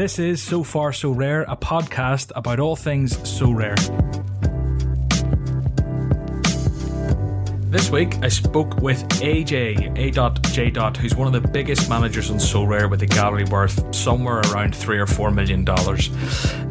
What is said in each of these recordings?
This is So Far So Rare, a podcast about all things Sorare. This week, I spoke with AJ, A.J. who's one of the biggest managers on Sorare with a gallery worth somewhere around three or four million dollars.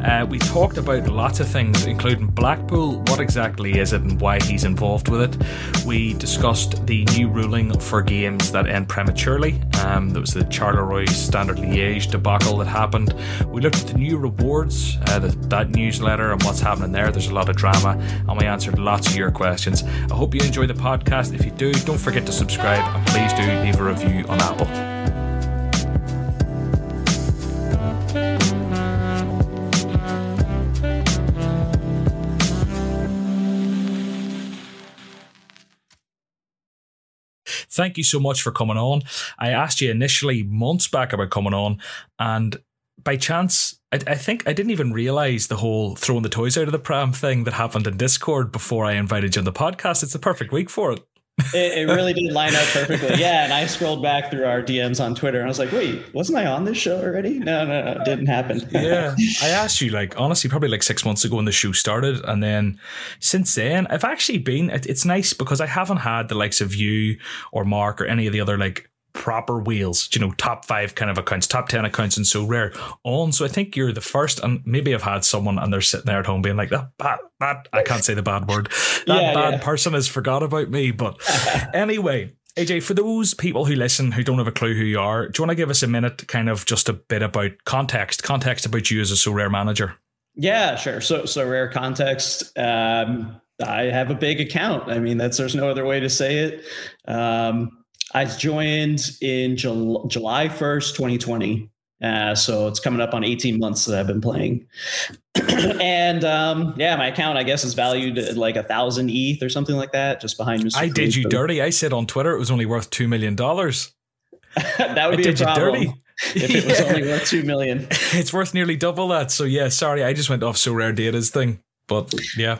Uh, we talked about lots of things, including Blackpool, what exactly is it and why he's involved with it. We discussed the new ruling for games that end prematurely. Um, there was the Charleroi Standard Liège debacle that happened. We looked at the new rewards, uh, the, that newsletter, and what's happening there. There's a lot of drama, and we answered lots of your questions. I hope you enjoy the podcast podcast. If you do, don't forget to subscribe and please do leave a review on Apple. Thank you so much for coming on. I asked you initially months back about coming on, and by chance, I, I, think I didn't even realize the whole throwing the toys out of the pram thing that happened in Discord before I invited you on the podcast. It's the perfect week for it. it, it, really did line up perfectly. Yeah, and I scrolled back through our DMs on Twitter and I was like, "Wait, wasn't I on this show already?" No, no, no, it didn't happen. yeah, I asked you like honestly, probably like six months ago when the show started, and then since then, I've actually been. It's nice because I haven't had the likes of you or Mark or any of the other like proper wheels, you know, top five kind of accounts, top 10 accounts, and Sorare on. So I think you're the first, and maybe I've had someone and they're sitting there at home being like, that bad, that, I can't say the bad word. That yeah, bad yeah. person has forgot about me. But anyway, AJ, for those people who listen who don't have a clue who you are, do you want to give us a minute, kind of just a bit about context, context about you as a Sorare manager? Yeah, sure. So, Sorare context. Um, I have a big account. I mean, that's there's no other way to say it. Um, I joined in Jul- July 1st, 2020. Uh, so it's coming up on 18 months that I've been playing. and um, yeah, my account, I guess, is valued at like a thousand ETH or something like that, just behind Mr. I did you dirty. I said on Twitter it was only worth $2 million. that would I be a problem. if it was yeah. only worth two million. It's worth nearly double that. So yeah, sorry, I just went off SorareData's thing. But yeah.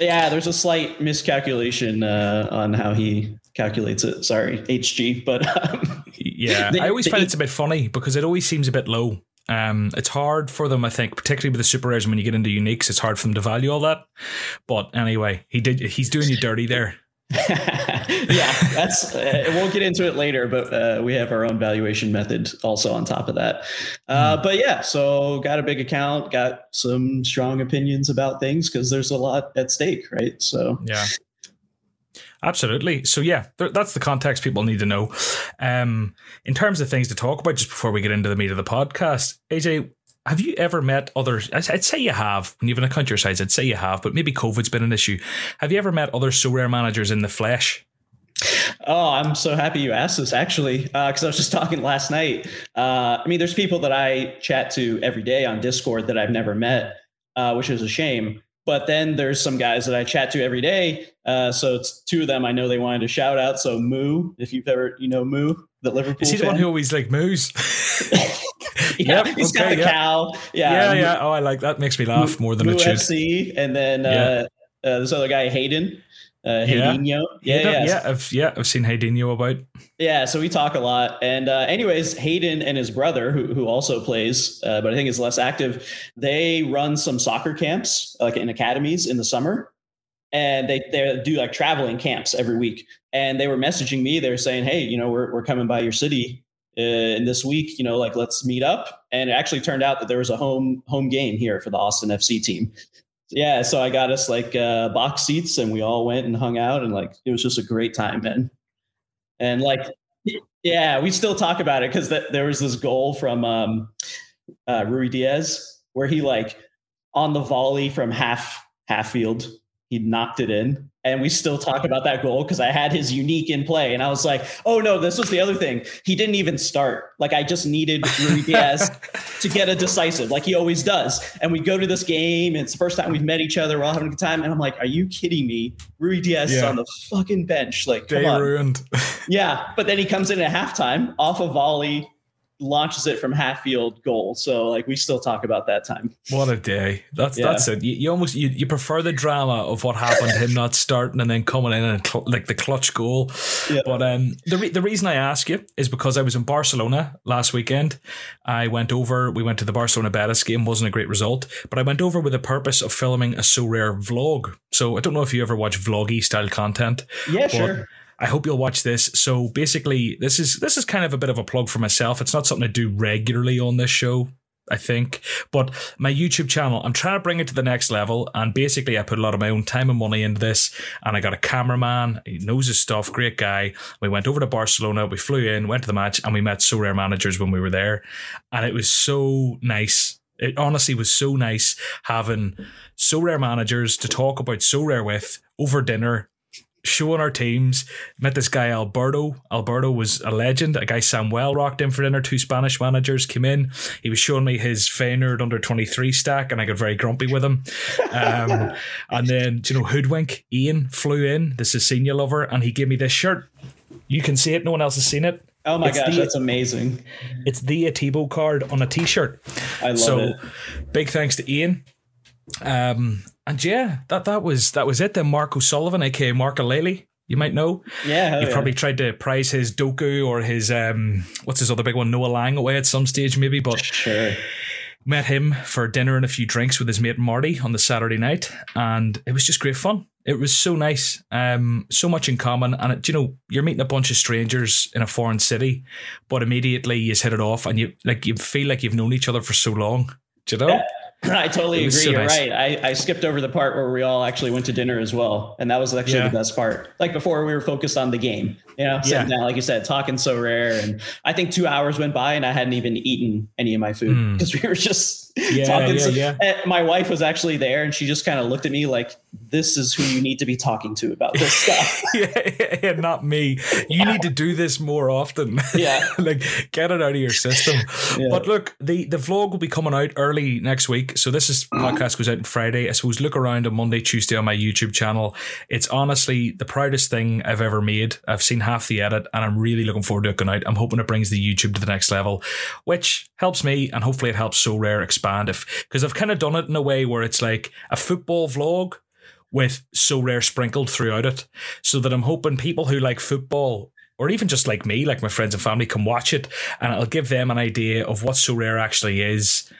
Yeah, there's a slight miscalculation uh, on how he calculates it. Sorry, HG, but um, yeah, I always find it's a bit funny because it always seems a bit low. Um, it's hard for them, I think, particularly with the super rares. When you get into uniques, it's hard for them to value all that. But anyway, he did. He's doing you dirty there. yeah, that's. Uh, we'll get into it later, but uh, we have our own valuation method also on top of that. Uh, mm. But yeah, so got a big account, got some strong opinions about things because there's a lot at stake, right? So yeah. Absolutely. So yeah, th- that's the context people need to know. Um, in terms of things to talk about, just before we get into the meat of the podcast, AJ, have you ever met other? I'd say you have. When you have an account your size, I'd say you have, but maybe COVID's been an issue. Have you ever met other Sorare managers in the flesh? Oh, I'm so happy you asked this actually, because uh, I was just talking last night. Uh, I mean, there's people that I chat to every day on Discord that I've never met, uh, which is a shame. But then there's some guys that I chat to every day. Uh, so it's two of them I know they wanted to shout out. So Moo, if you've ever, you know, Moo, the Liverpool. Is he fan. the one who always like moos? yeah, yep, he's okay, got the yeah. cow. Yeah, yeah, yeah. Oh, I like that. Makes me laugh more than Moo it should. FC, and then yeah. uh, uh, this other guy Hayden. Uh, Heydinho. Yeah, yeah, yeah, yeah. I've yeah, I've seen Heydinho about. Yeah, so we talk a lot, and uh, anyways, Hayden and his brother, who who also plays, uh, but I think is less active, they run some soccer camps like in academies in the summer, and they they do like traveling camps every week. And they were messaging me. They were saying, "Hey, you know, we're we're coming by your city uh, in this week. You know, like let's meet up." And it actually turned out that there was a home home game here for the Austin FC team yeah, so I got us like uh, box seats, and we all went and hung out, and like it was just a great time, man. And like, yeah, we still talk about it because th- there was this goal from um, uh, Ruidíaz where he like on the volley from half half field, he knocked it in, and we still talk about that goal because I had his unique in play, and I was like, "Oh no, this was the other thing. He didn't even start. Like I just needed Ruidíaz to get a decisive, like he always does." And we go to this game, and it's the first time we've met each other. We're all having a good time, and I'm like, "Are you kidding me? Ruidíaz yeah. is on the fucking bench. Like, come Day on. ruined." yeah, but then he comes in at halftime off a volley launches it from half field goal. So like we still talk about that time. What a day! That's yeah. that's it. You, you, almost you, you prefer the drama of what happened, him not starting and then coming in and cl- like the clutch goal. Yeah. But um, the re- the reason I ask you is because I was in Barcelona last weekend. I went over. We went to the Barcelona Betis game. wasn't a great result, but I went over with the purpose of filming a Sorare vlog. So I don't know if you ever watch vloggy style content. Yeah, sure. I hope you'll watch this. So basically, this is this is kind of a bit of a plug for myself. It's not something I do regularly on this show. I think. But my YouTube channel, I'm trying to bring it to the next level. And basically, I put a lot of my own time and money into this. And I got a cameraman, he knows his stuff, great guy. We went over to Barcelona, we flew in, went to the match, and we met Sorare managers when we were there. And it was so nice. It honestly was so nice having Sorare managers to talk about Sorare with over dinner showing our teams. Met this guy Alberto. Alberto was a legend. A guy Samuel rocked in for dinner. Two Spanish managers came in. He was showing me his Feyenoord under twenty three stack, and I got very grumpy with him. Um, and then you know Hoodwink Ian flew in. This is senior lover, and he gave me this shirt. You can see it. No one else has seen it. Oh my it's gosh, the, that's amazing! It's the Atibo card on a T-shirt. I love so, it. Big thanks to Ian. Um, and yeah, that that was that was it. Then Mark O'Sullivan, aka Mark Alele, you might know. Yeah, you yeah. probably tried to prize his Doku or his um, what's his other big one, Noah Lang away at some stage, maybe. But sure. Met him for dinner and a few drinks with his mate Marty on the Saturday night, and it was just great fun. It was so nice, um, so much in common, and it, you know you're meeting a bunch of strangers in a foreign city, but immediately you hit it off, and you like you feel like you've known each other for so long. Do you know? Yeah. I totally agree. So You're nice. right. I, I skipped over the part where we all actually went to dinner as well. And that was actually yeah. the best part. Like before we were focused on the game, you know, sitting yeah. down, like you said, talking Sorare. And I think two hours went by and I hadn't even eaten any of my food because mm. we were just yeah, talking. Yeah, so, yeah. my wife was actually there and she just kind of looked at me like, this is who you need to be talking to about this stuff. yeah, yeah, not me. You need to do this more often. Yeah. like get it out of your system. But look, the, the vlog will be coming out early next week. So this is podcast goes out on Friday. I suppose look around on Monday, Tuesday on my YouTube channel. It's honestly the proudest thing I've ever made. I've seen half the edit and I'm really looking forward to it going out. I'm hoping it brings the YouTube to the next level, which helps me and hopefully it helps Sorare expand if because I've kind of done it in a way where it's like a football vlog with Sorare sprinkled throughout it. So that I'm hoping people who like football or even just like me, like my friends and family, can watch it and it'll give them an idea of what Sorare actually is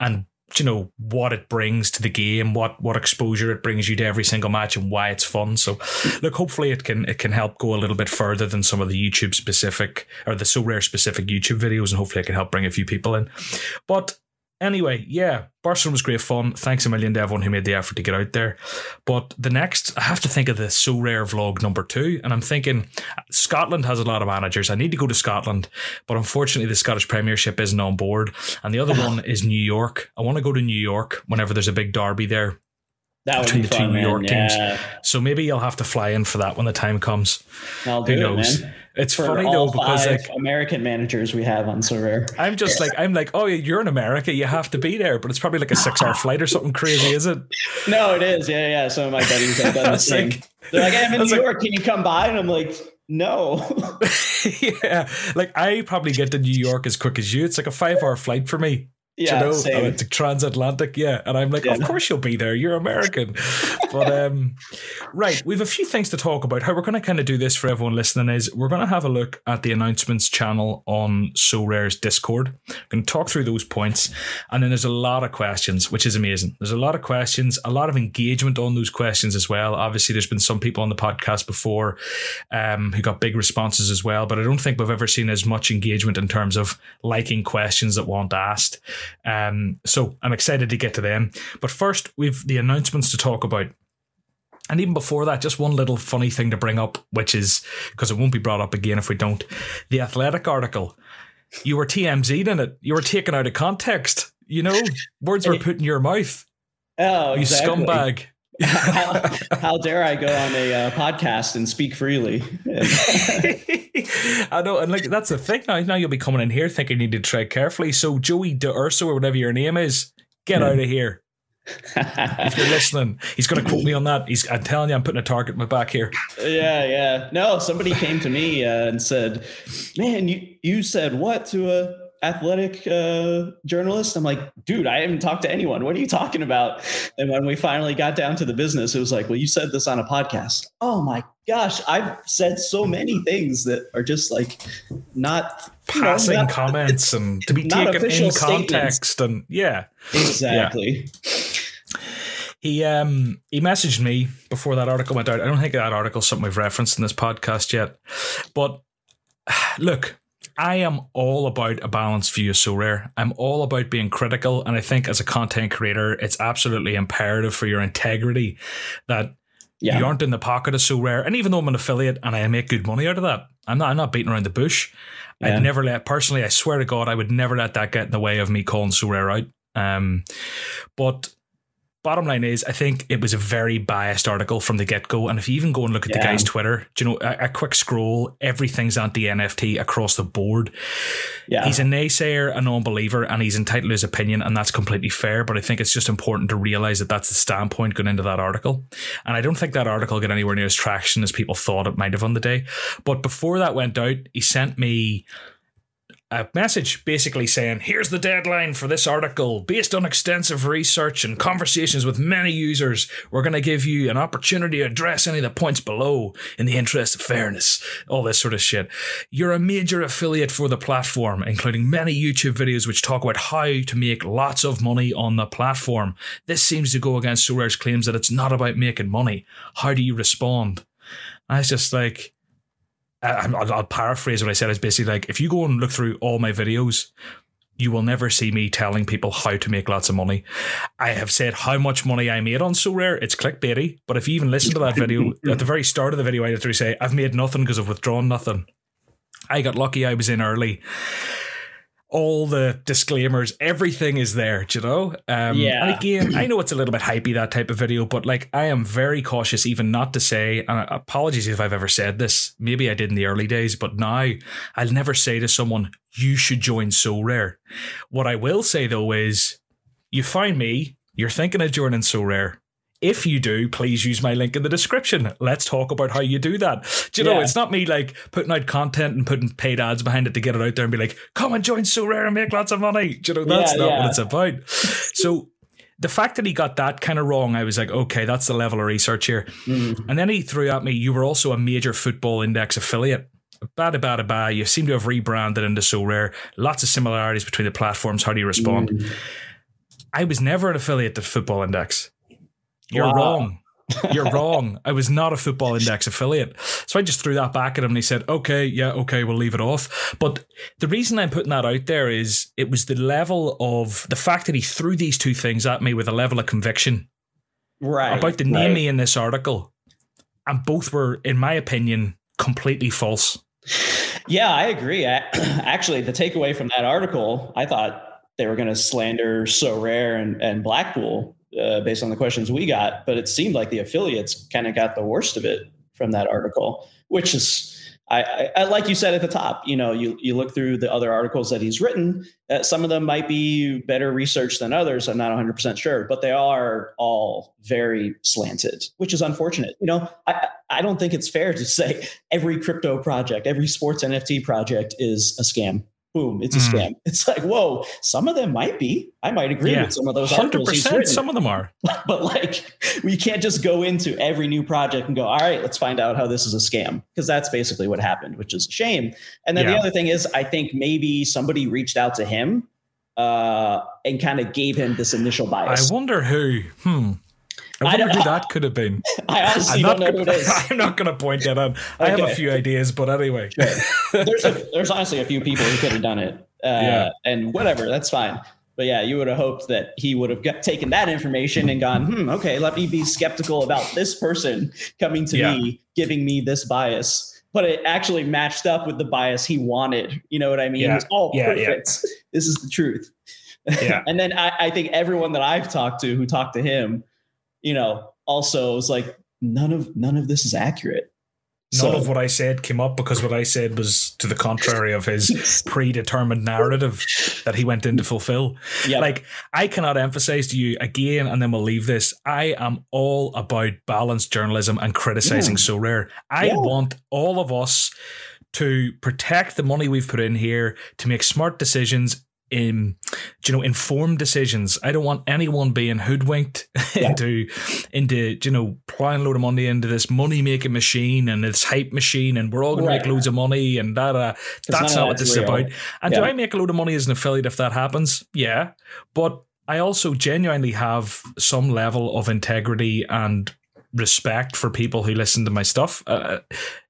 and you know what it brings to the game, what what exposure it brings you to every single match, and why it's fun. So, look, hopefully it can it can help go a little bit further than some of the YouTube specific or the Sorare specific YouTube videos, and hopefully it can help bring a few people in. But Anyway, yeah, Barcelona was great fun. Thanks a million to everyone who made the effort to get out there. But the next, I have to think of the Sorare vlog number two, and I'm thinking Scotland has a lot of managers. I need to go to Scotland, but unfortunately, the Scottish Premiership isn't on board. And the other one is New York. I want to go to New York whenever there's a big derby there. That between the fun, two New man. York yeah. teams. So maybe you'll have to fly in for that when the time comes. I'll Who knows? It, it's funny though because like American managers we have on Sorare. I'm just like I'm like, oh, you're in America, you have to be there, but it's probably like a six hour flight or something crazy, is it? No, it is. Yeah, yeah. Some of my buddies have done the same. Like, They're like, I'm in New like, York. Can you come by? And I'm like, no. yeah, like I probably get to New York as quick as you. It's like a five hour flight for me. Yeah, you know, same. I went to transatlantic, yeah, and I'm like, yeah. of course you'll be there. You're American, but um, right. We have a few things to talk about. How we're going to kind of do this for everyone listening is we're going to have a look at the announcements channel on Sorare's Discord. We're going to talk through those points, and then there's a lot of questions, which is amazing. There's a lot of questions, a lot of engagement on those questions as well. Obviously, there's been some people on the podcast before um, who got big responses as well, but I don't think we've ever seen as much engagement in terms of liking questions that weren't asked. Um, so I'm excited to get to them. But first, we've the announcements to talk about. And even before that, just one little funny thing to bring up, which is because it won't be brought up again if we don't. The Athletic article, you were TMZ'd in it. You were taken out of context. You know, words were put in your mouth. Oh, exactly. You scumbag how, how, dare I go on a uh, podcast and speak freely? I know, and like that's the thing now. Now you'll be coming in here thinking you need to tread carefully. So Joey D'Urso or whatever your name is, get out of here. if you're listening, he's going to quote me on that. He's, I'm telling you, I'm putting a target in my back here. Yeah, yeah. No, somebody came to me uh, and said, "Man, you you said what to a athletic uh, journalist. I'm like, dude, I haven't talked to anyone. What are you talking about? And when we finally got down to the business, it was like, well, you said this on a podcast. Oh my gosh, I've said so many things that are just like not passing know, not, comments and to be taken in context statements. and yeah, exactly. Yeah. He um he messaged me before that article went out. I don't think that article is something we've referenced in this podcast yet, but look, I am all about a balanced view of. I'm all about being critical. And I think as a content creator, it's absolutely imperative for your integrity that yeah. you aren't in the pocket of Sorare. And even though I'm an affiliate and I make good money out of that, I'm not I'm not beating around the bush. Yeah. I'd never let personally, I swear to God, I would never let that get in the way of me calling Sorare out. Um, but bottom line is, I think it was a very biased article from the get go. And if you even go and look at yeah. the guy's Twitter, do you know, a, a, quick scroll, everything's anti NFT across the board. Yeah. He's a naysayer, a non believer, and he's entitled to his opinion, and that's completely fair. But I think it's just important to realize that that's the standpoint going into that article. And I don't think that article got anywhere near as traction as people thought it might have on the day. But before that went out, he sent me a message basically saying, here's the deadline for this article. Based on extensive research and conversations with many users, we're going to give you an opportunity to address any of the points below in the interest of fairness. All this sort of shit. You're a major affiliate for the platform, including many YouTube videos which talk about how to make lots of money on the platform. This seems to go against Sorare's claims that it's not about making money. How do you respond? I was just like, I'll, I'll paraphrase what I said. It's basically like if you go and look through all my videos, you will never see me telling people how to make lots of money. I have said how much money I made on Sorare. It's clickbaity. But if you even listen to that video, at the very start of the video, I literally say, I've made nothing because I've withdrawn nothing. I got lucky I was in early all the disclaimers, everything is there, you know? Um, yeah. And again, I know it's a little bit hypey, that type of video, but like I am very cautious even not to say, and apologies if I've ever said this, maybe I did in the early days, but now I'll never say to someone, you should join Sorare. What I will say though is, you find me, you're thinking of joining Sorare, if you do, please use my link in the description. Let's talk about how you do that. Do you yeah. know, it's not me like putting out content and putting paid ads behind it to get it out there and be like, come and join Sorare and make lots of money. Do you know, that's yeah, not yeah. what it's about. So the fact that he got that kind of wrong, I was like, okay, that's the level of research here. Mm. And then he threw at me, you were also a major football index affiliate. Bada bada ba, you seem to have rebranded into Sorare. Lots of similarities between the platforms. How do you respond? Mm. I was never an affiliate of Football Index. You're wow. wrong. You're wrong. I was not a Football Index affiliate. So I just threw that back at him and he said, okay, yeah, okay, we'll leave it off. But the reason I'm putting that out there is it was the level of the fact that he threw these two things at me with a level of conviction. Right. About the name right. me in this article. And both were, in my opinion, completely false. Yeah, I agree. Actually, the takeaway from that article, I thought they were going to slander Sorare and, and Blackpool uh, based on the questions we got, but it seemed like the affiliates kind of got the worst of it from that article, which is. I, I, I, like you said at the top, you know, you, you look through the other articles that he's written. Uh, some of them might be better researched than others. I'm not 100 percent sure, but they are all very slanted, which is unfortunate. You know, I I don't think it's fair to say every crypto project, every sports NFT project is a scam boom, it's a mm. scam. It's like, whoa, some of them might be. I might agree yeah. with some of those. Hundred percent. Some of them are, but like, we can't just go into every new project and go, all right, let's find out how this is a scam, because that's basically what happened, which is a shame. And then yeah. the other thing is, I think maybe somebody reached out to him uh, and kind of gave him this initial bias. I wonder who. Hmm. I wonder who that could have been. I honestly don't know gonna, who it is. I'm not going to point that out. Okay. I have a few ideas, but anyway. there's, a, there's honestly a few people who could have done it. Uh, yeah. And whatever, that's fine. But yeah, you would have hoped that he would have got, taken that information and gone, hmm, okay, let me be skeptical about this person coming to yeah. me, giving me this bias. But it actually matched up with the bias he wanted. You know what I mean? Yeah. It all yeah, perfect. This is the truth. Yeah. and then I, I think everyone that I've talked to who talked to him you know, also was like none of none of this is accurate. None so, of what I said came up because what I said was to the contrary of his predetermined narrative that he went in to fulfill. Yep. Like, I cannot emphasize to you again, and then we'll leave this. I am all about balanced journalism and criticizing yeah. Sorare. I yeah. want all of us to protect the money we've put in here, to make smart decisions, in you know informed decisions. I don't want anyone being hoodwinked yeah. into into you know plowing a load of money into this money making machine and this hype machine, and we're all going right. to make loads of money and that. Uh, that's not what this is about. And yeah. do I make a load of money as an affiliate if that happens? Yeah, but I also genuinely have some level of integrity and respect for people who listen to my stuff. Uh,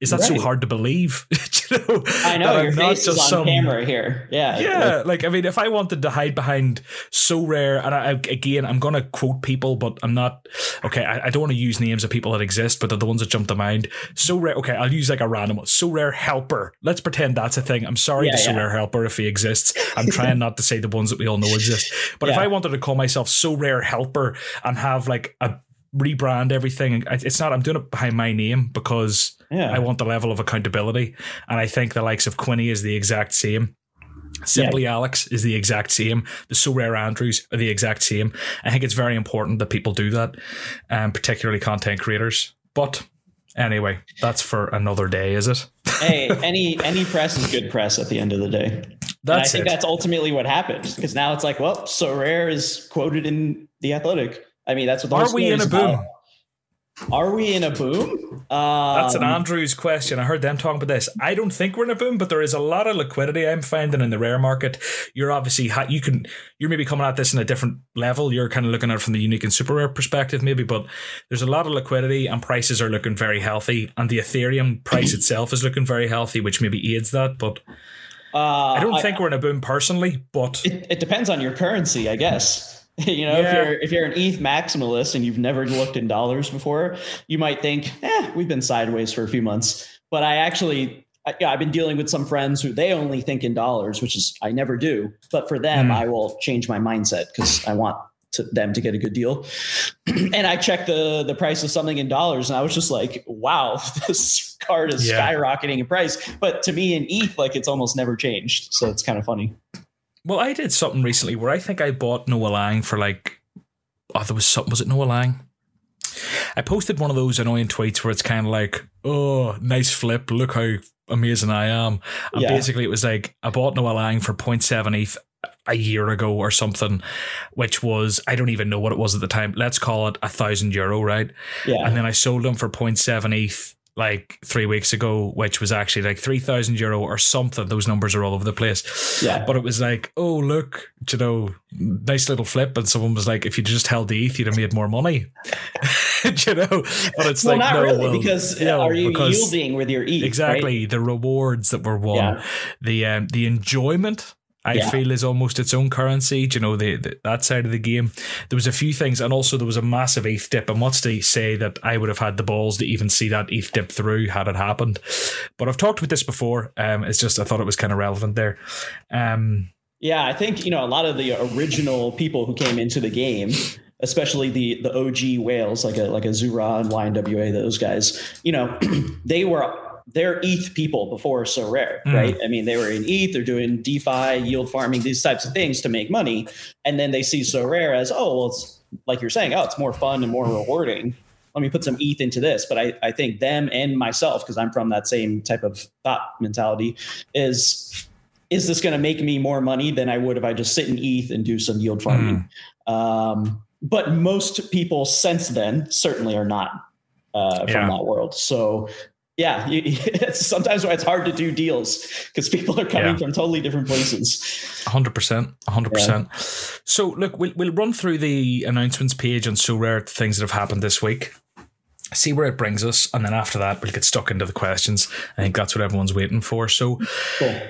is that right. so hard to believe? you know, I know your face is on some, camera here. Yeah, yeah. Like, like, I mean, if I wanted to hide behind Sorare, and I, again, I'm going to quote people, but I'm not. Okay, I, I don't want to use names of people that exist, but they're the ones that jump to mind. So rare. Okay, I'll use like a random one. Sorare helper. Let's pretend that's a thing. I'm sorry yeah, to yeah. Sorare helper if he exists. I'm trying not to say the ones that we all know exist. But yeah. if I wanted to call myself Sorare helper and have like a rebrand everything. It's not. I'm doing it behind my name because yeah. I want the level of accountability, and I think the likes of Quinny is the exact same. Simply yeah. Alex is the exact same. The Sorare Andrews are the exact same. I think it's very important that people do that, um, particularly content creators. But anyway, that's for another day, is it? hey, any any press is good press at the end of the day. That's and I think it. that's ultimately what happened because now it's like, well, Sorare is quoted in the Athletic. I mean, that's what the are we in a boom? About. Are we in a boom? Um, That's an Andrews question. I heard them talking about this. I don't think we're in a boom, but there is a lot of liquidity I'm finding in the rare market. You're obviously you can you're maybe coming at this in a different level. You're kind of looking at it from the unique and super rare perspective, maybe, but there's a lot of liquidity and prices are looking very healthy, and the Ethereum price itself is looking very healthy, which maybe aids that. But uh, I don't think we're in a boom personally. But it, it depends on your currency, I guess. you know, yeah. if you're if you're an ETH maximalist and you've never looked in dollars before, you might think, "Eh, we've been sideways for a few months." But I actually, I, yeah, I've been dealing with some friends who they only think in dollars, which is I never do. But for them, mm. I will change my mindset because I want to them to get a good deal. and I checked the the price of something in dollars, and I was just like, "Wow, this card is yeah. skyrocketing in price." But to me, in ETH, like it's almost never changed. So it's kind of funny. Well, I did something recently where I think I bought Noah Lang for like, oh, there was something. Was it Noah Lang? I posted one of those annoying tweets where it's kind of like, oh, nice flip. Look how amazing I am. And yeah. basically, it was like, I bought Noah Lang for 0.7 ETH a year ago or something, which was, I don't even know what it was at the time. Let's call it a thousand euro, right? Yeah. And then I sold them for 0.7 ETH like three weeks ago, which was actually like 3,000 euro or something. Those numbers are all over the place. Yeah. But it was like, oh, look, you know, nice little flip. And someone was like, if you just held the ETH, you'd have made more money. you know, but it's well, like, not no, really, well, because you know, are you yielding with your ETH? Exactly. Right? The rewards that were won, yeah. the, um, the enjoyment I yeah. feel is almost its own currency. Do you know the, the, that side of the game? There was a few things, and also there was a massive ETH dip. And what's to say that I would have had the balls to even see that ETH dip through had it happened? But I've talked about this before. Um, it's just I thought it was kind of relevant there. Um, yeah, I think you know a lot of the original people who came into the game especially the the OG whales like a like a Zura and YNWA, those guys, you know, they were they're ETH people before Sorare, mm. right? I mean, they were in ETH, they're doing DeFi, yield farming, these types of things to make money. And then they see Sorare as, oh, well, it's like you're saying, oh, it's more fun and more rewarding. Let me put some ETH into this. But I, I think them and myself, because I'm from that same type of thought mentality, is is this going to make me more money than I would if I just sit in ETH and do some yield farming? Mm. Um, but most people since then certainly are not uh, from yeah. that world. So yeah, you, it's sometimes why it's hard to do deals because people are coming yeah. from totally different places. 100%. 100%. Yeah. So, look, we'll, we'll run through the announcements page on Sorare things that have happened this week, see where it brings us, and then after that, we'll get stuck into the questions. I think that's what everyone's waiting for. So, cool.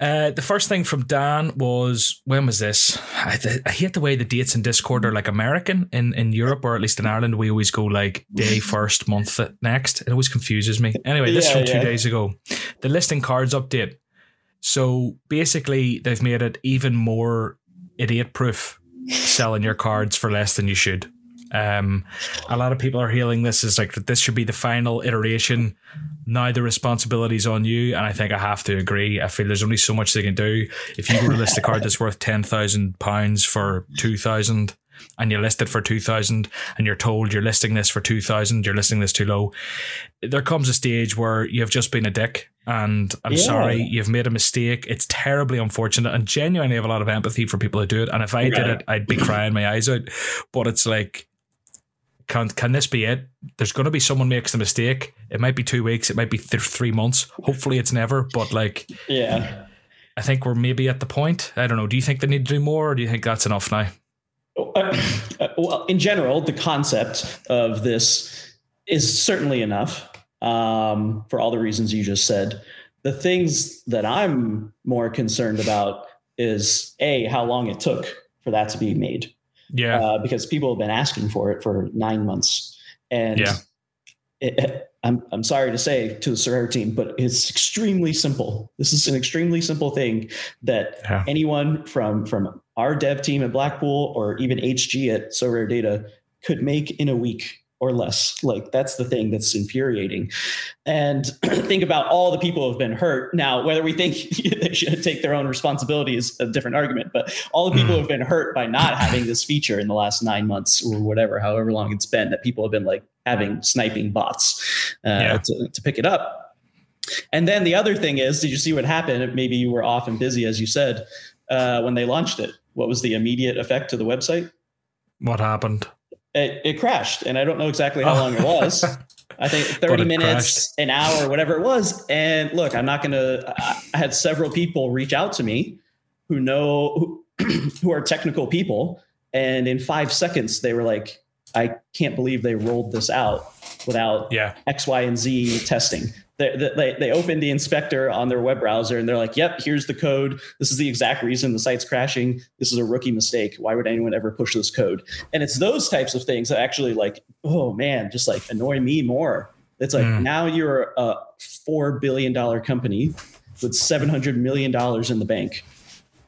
Uh, the first thing from Dan was when was this? I, I, hate the way the dates in Discord are like American in, in Europe or at least in Ireland. We always go like day first, month next. It always confuses me. Anyway, this yeah, from two days ago. The listing cards update. So basically, they've made it even more idiot proof selling your cards for less than you should. Um, a lot of people are hailing this as like this should be the final iteration. Now the responsibility is on you, and I think I have to agree. I feel there's only so much they can do. If you go to list a card that's worth ten thousand pounds for two thousand, and you list it for 2000 and you're told you're listing this for 2000 you're listing this too low there comes a stage where you've just been a dick and i'm Yeah. sorry you've made a mistake it's terribly unfortunate and genuinely have a lot of empathy for people who do it and if i did it i'd be crying my eyes out but it's like can can this be it? There's going to be someone makes the mistake. It might be two weeks. It might be th- three months. Hopefully, it's never. But like, Yeah. I think we're maybe at the point. I don't know. Do you think they need to do more, or do you think that's enough now? Uh, well, in general, the concept of this is certainly enough um, for all the reasons you just said. The things that I'm more concerned about is a how long it took for that to be made, Yeah, uh, because people have been asking for it for nine months, and Yeah. it, I'm I'm sorry to say to the Sorare team, but it's extremely simple. This is an extremely simple thing that Yeah. anyone from from our dev team at Blackpool or even HG at Rare Data could make in a week or less. Like that's the thing that's infuriating. And think about all the people who have been hurt. Now, whether we think they should take their own responsibility is a different argument, but all the people who have been hurt by not having this feature in the last nine months or whatever, however long it's been, that people have been like having sniping bots uh, Yeah. to, to pick it up. And then the other thing is, did you see what happened? Maybe you were off and busy, as you said, uh, when they launched it. What was the immediate effect to the website? what happened? It, it crashed, and I don't know exactly how long it oh. was. I think 30 it minutes, an hour, whatever it was. And look, I'm not going to, I had several people reach out to me who know, who, who are technical people. And in five seconds, they were like, I can't believe they rolled this out without Yeah, X, Y, and Z testing. They, they, they opened the inspector on their web browser and they're like, yep, here's the code. This is the exact reason the site's crashing. This is a rookie mistake. Why would anyone ever push this code? And it's those types of things that actually like, oh man, just like annoy me more. It's like Mm. now you're a $4 billion company with $700 million in the bank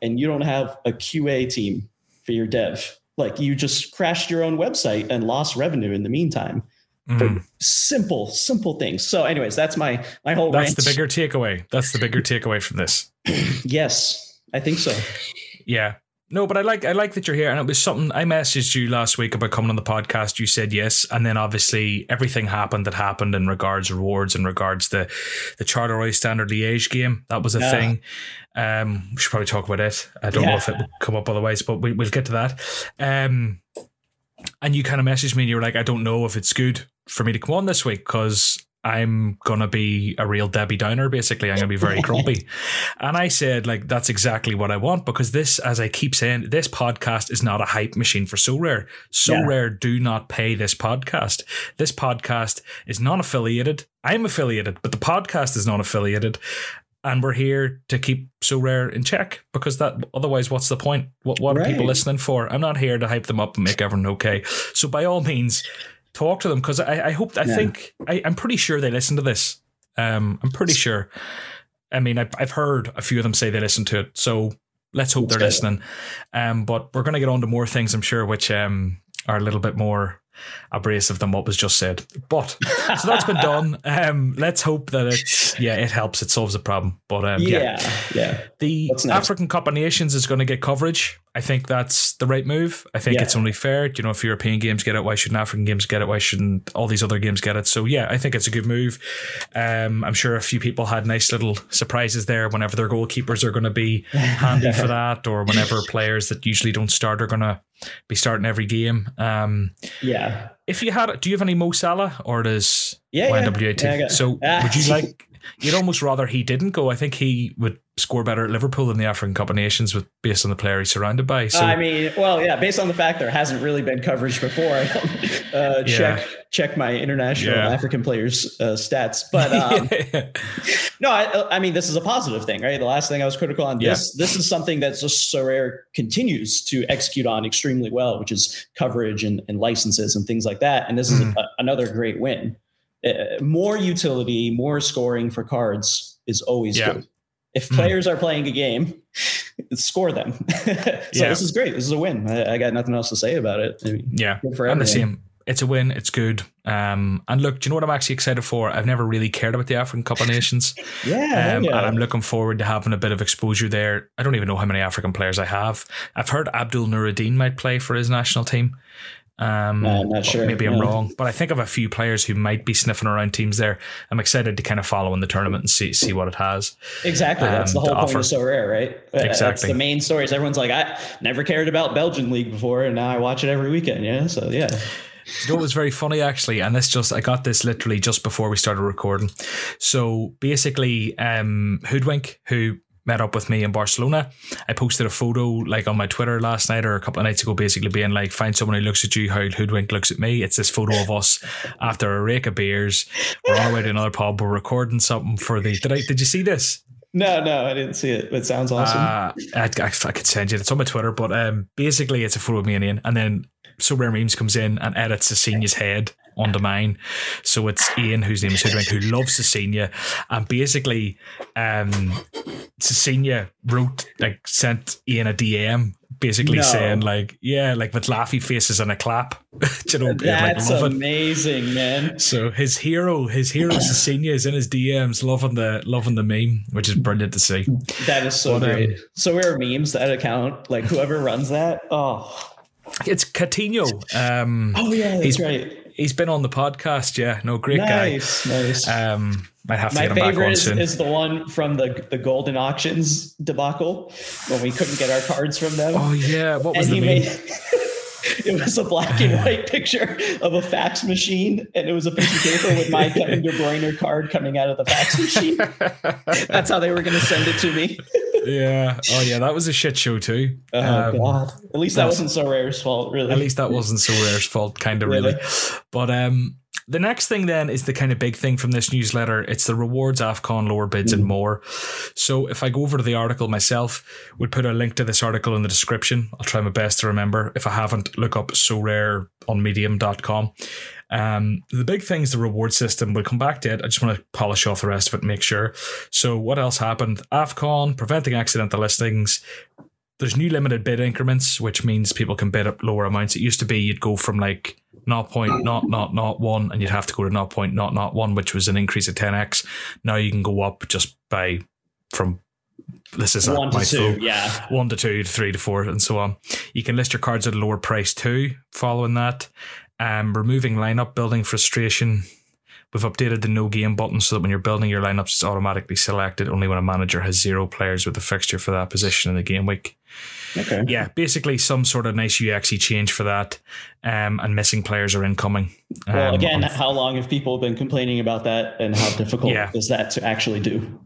and you don't have a QA team for your dev. Like you just crashed your own website and lost revenue in the meantime Mm. simple simple things so anyways that's my my whole that's rant. the bigger takeaway. That's the bigger takeaway from this. yes i think so Yeah. No, but I like I like that you're here, and it was something I messaged you last week about coming on the podcast. You said yes, and then obviously everything happened that happened in regards rewards, in regards the the Charleroi Standard Liège game. That was a Yeah. thing. Um, we should probably talk about it. I don't know if it will come up otherwise, but we, we'll get to that. Um, and you kind of messaged me, and you were like, "I don't know if it's good for me to come on this week because." I'm gonna be a real Debbie Downer, basically. I'm gonna be very grumpy. And I said, like, that's exactly what I want because this, as I keep saying, this podcast is not a hype machine for Sorare. So Yeah. Rare do not pay this podcast. This podcast is non affiliated. I'm affiliated, but the podcast is non affiliated. And we're here to keep Sorare in check because that otherwise, what's the point? What, what are people listening for? I'm not here to hype them up and make everyone okay. So by all means, talk to them because I, I hope, I Yeah. think, I, I'm pretty sure they listen to this. Um, I'm pretty sure. I mean, I've, I've heard a few of them say they listen to it, so let's hope they're listening. Um, but we're going to get on to more things, I'm sure, which um are a little bit more abrasive than what was just said. But so that's been done. Um, let's hope that it, yeah, it helps. It solves the problem. But um, yeah, yeah yeah the African Cup of Nations is going to get coverage. I think that's the right move. I think Yeah. it's only fair. You know, if European games get it, why shouldn't African games get it? Why shouldn't all these other games get it? So yeah, I think it's a good move. Um, I'm sure a few people had nice little surprises there whenever their goalkeepers are going to be handy for that, or whenever players that usually don't start are going to be starting every game. Um, yeah if you had, do you have any Mo Salah or does Yeah, yeah. YWAT? Yeah, so Ah. would you like? You'd almost rather he didn't go. I think he would score better at Liverpool than the African Cup of Nations with based on the player he's surrounded by. So I mean, well, yeah. Based on the fact there hasn't really been coverage before, uh, Yeah. check check my international Yeah. African players' uh, stats. But um, no, I, I mean, this is a positive thing, right? The last thing I was critical on this this is something that just Sorare continues to execute on extremely well, which is coverage and, and licenses and things like that. And this is Mhm. a, another great win. Uh, more utility, more scoring for cards is always Yeah. good. If Mhm. players are playing a game, score them. so Yeah. this is great. This is a win. I, I got nothing else to say about it. I mean, yeah, for I'm the same. it's a win. It's good. Um, and look, do you know what I'm actually excited for? I've never really cared about the African Cup of Nations. yeah, Um, yeah. And I'm looking forward to having a bit of exposure there. I don't even know how many African players I have. I've heard Abdul Nurudeen might play for his national team. Um, No, I'm not sure. Maybe I'm No. wrong, but I think of a few players who might be sniffing around teams there. I'm excited to kind of follow in the tournament and see see what it has. Exactly. That's um, the whole point of Sorare, right? Uh, That's Exactly. the main stories. Everyone's like, I never cared about Belgian league before, and now I watch it every weekend. Yeah. So yeah. You know, it was very funny actually, and this just I got this literally just before we started recording. So basically, um, Hoodwink, who met up with me in Barcelona, I posted a photo like on my Twitter last night or a couple of nights ago, basically being like, find someone who looks at you how Hoodwink looks at me. It's this photo of us after a rake of beers. We're on our way to another pub. We're recording something for the. Did I? Did you see this? No, no, I didn't see it. It sounds awesome. Uh, I, I, I could send you. it. It's on my Twitter, but um, basically it's a photo of me and then Sorare Memes comes in and edits the senior's head onto mine. So it's Ian, whose name is Hoodwink, who loves Cecilia, and basically, um, Cecilia wrote like sent Ian a DM. Basically No. saying like, yeah, like with laughy faces and a clap, you know, like That's loving. amazing, man. So his hero, his hero Cecilia is in his DMs, loving the loving the meme, which is brilliant to see. That is so But, um, great. so we're memes that account. Like whoever runs that. Oh, It's Coutinho. Um, oh yeah, that's He's- right. He's been on the podcast. Yeah, no, great guy. Nice, nice. Um, might have to My get him back on favorite is, soon. is the one from the the golden auctions debacle when we couldn't get our cards from them. oh yeah, what was and the he made it was a black and white picture of a fax machine, and it was a piece of paper with my Kevin De Bruyne card coming out of the fax machine. That's how they were going to send it to me. Yeah. Oh yeah, that was a shit show too. Oh Um, God! At least that wasn't Sorare's fault, really. At least that wasn't so rare's fault, kind of really. Really? But um, the next thing then is the kind of big thing from this newsletter. It's the rewards, AFCON, lower bids, and more. So if I go over to the article myself, we'll put a link to this article in the description. I'll try my best to remember. If I haven't, look up Sorare on medium.com. Um, the big thing is the reward system. We'll come back to it. I just want to polish off the rest of it and make sure. So what else happened? AFCON, preventing accidental listings, there's new limited bid increments, which means people can bid up lower amounts. It used to be you'd go from like not point not not not one, and you'd have to go to not point not not one, which was an increase of ten x. Now you can go up just by from this is one a, to two, yeah. one to two to three to four and so on. You can list your cards at a lower price too. Following that, um, removing lineup building frustration. We've updated the no game button so that when you're building your lineups, it's automatically selected only when a manager has zero players with a fixture for that position in the game week Okay. yeah, basically some sort of nice UXy change for that, um, and missing players are incoming. Well, Um, again, um, how long have people been complaining about that, and how difficult Yeah. is that to actually do?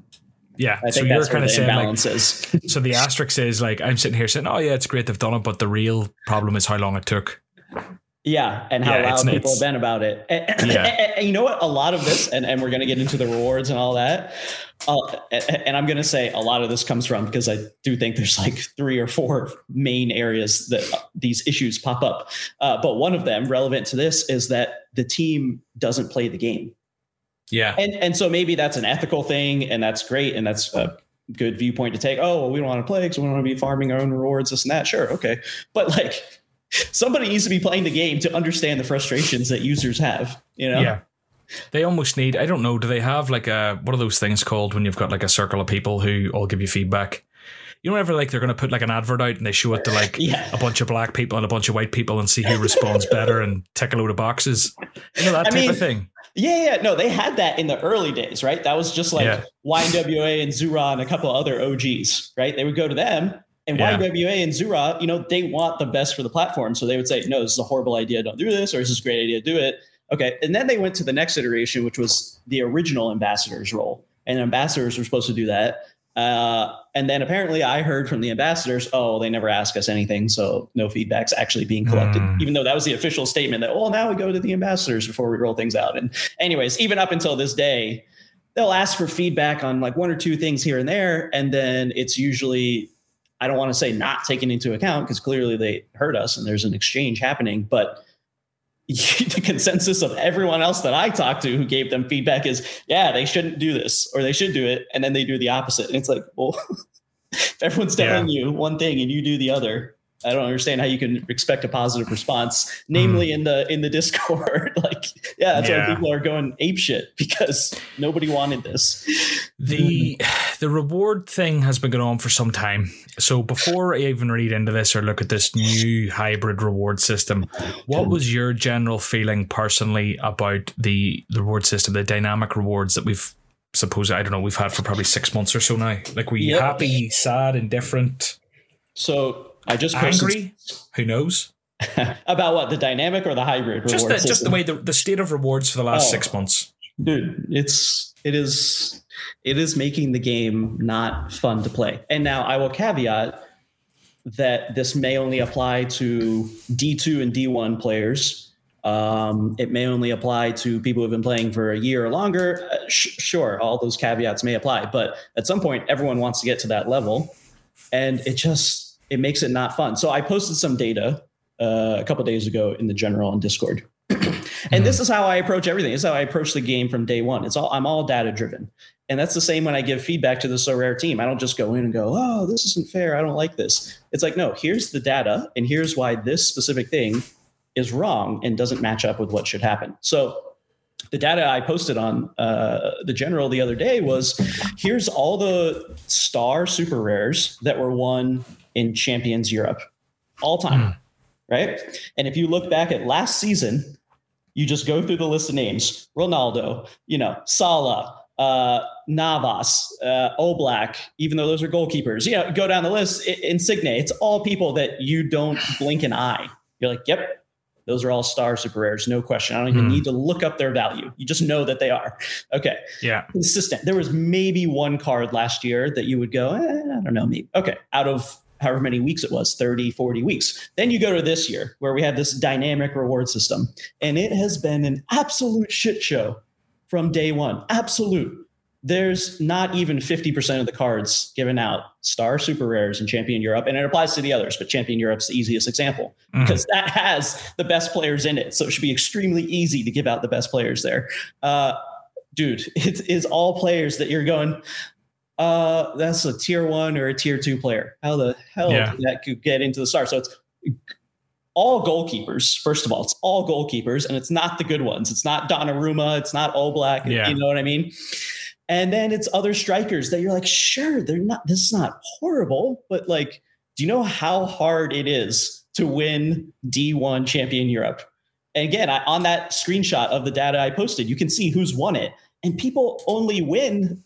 yeah. I So think you're where kind of saying like, so the asterisk is like, I'm sitting here saying, oh yeah, it's great they've done it, but the real problem is how long it took. Yeah, and how Yeah, loud people have been about it. And, Yeah. and- and you know what? A lot of this, and, and we're going to get into the rewards and all that. Uh, and I'm going to say a lot of this comes from because I do think there's like three or four main areas that uh, these issues pop up. Uh, but one of them, relevant to this, is that the team doesn't play the game. Yeah, And and so maybe that's an ethical thing, and that's great, and that's a good viewpoint to take. Oh, well, we don't want to play because we don't want to be farming our own rewards, this and that. Sure, okay, but like somebody needs to be playing the game to understand the frustrations that users have. You know? yeah. They almost need. I don't know. Do they have like a what are those things called when you've got like a circle of people who all give you feedback? You know, ever like they're going to put like an advert out and they show it to like Yeah. a bunch of black people and a bunch of white people and see who responds better and tick a load of boxes. You know that I type mean, of thing. Yeah, yeah, no, they had that in the early days, right? That was just like Yeah. YNWA and Zura and a couple of other OGs, right? They would go to them, and Yeah. YNWA and Zura, you know, they want the best for the platform, so they would say, "No, this is a horrible idea. Don't do this," or "This is a great idea. Do it." Okay, and then they went to the next iteration, which was the original ambassadors role, and ambassadors were supposed to do that. Uh, and then apparently, I heard from the ambassadors, "Oh, they never ask us anything, so no feedback's actually being collected." Hmm. Even though that was the official statement that, well, now we go to the ambassadors before we roll things out." And anyways, even up until this day, they'll ask for feedback on like one or two things here and there, and then it's usually I don't want to say not taken into account because clearly they heard us and there's an exchange happening, but the consensus of everyone else that I talked to who gave them feedback is, yeah, they shouldn't do this or they should do it, and then they do the opposite. And it's like, well, if everyone's telling you one thing and you do the other, I don't understand how you can expect a positive response, namely mm. in the in the Discord. like, yeah, that's yeah. why people are going ape shit because nobody wanted this. The the reward thing has been going on for some time. So before I even read into this or look at this new hybrid reward system, what was your general feeling personally about the, the reward system, the dynamic rewards that we've suppose I don't know we've had for probably six months or so now. Like, were you yep. happy, sad, indifferent? So I just angry. Who knows? about what the dynamic or the hybrid? Just the, just the way the, the state of rewards for the last oh, six months, dude. It's it is it is making the game not fun to play. And now I will caveat that this may only apply to D2 and D1 players. Um, it may only apply to people who've been playing for a year or longer. Uh, sh- sure, all those caveats may apply, but at some point, everyone wants to get to that level, and it just it makes it not fun. So I posted some data uh, a couple days ago in the general on Discord. and mm-hmm. this is how I approach everything. This is how I approach the game from day one. It's all I'm all data driven. And that's the same when I give feedback to the Sorare team. I don't just go in and go, oh, this isn't fair. I don't like this. It's like, no, here's the data, and here's why this specific thing is wrong and doesn't match up with what should happen. So the data I posted on uh, the general the other day was here's all the star super rares that were won in Champions Europe all time, mm. right? And if you look back at last season, you just go through the list of names Ronaldo, you know, Salah, uh, Navas, uh, Oblak, even though those are goalkeepers, you know, go down the list, Insigne, it's all people that you don't blink an eye. You're like, yep, those are all star super rares, no question. I don't even mm. need to look up their value. You just know that they are. Okay. Yeah. Consistent. There was maybe one card last year that you would go, eh, I don't know, maybe. Okay. Out of however many weeks it was 30 40 weeks. Then you go to this year where we have this dynamic reward system and it has been an absolute shit show from day one. Absolute. There's not even 50% of the cards given out. Star super rares and champion europe and it applies to the others but champion europe's the easiest example mm. because that has the best players in it so it should be extremely easy to give out the best players there. Uh, dude it is all players that you're going uh, that's a tier one or a tier two player. How the hell yeah. did that could get into the star? So it's all goalkeepers. First of all, it's all goalkeepers, and it's not the good ones. It's not Donnarumma. It's not Oblak. Yeah. You know what I mean? And then it's other strikers that you're like, sure, they're not. This is not horrible, but like, do you know how hard it is to win D1 Champion Europe? And again, I, on that screenshot of the data I posted, you can see who's won it, and people only win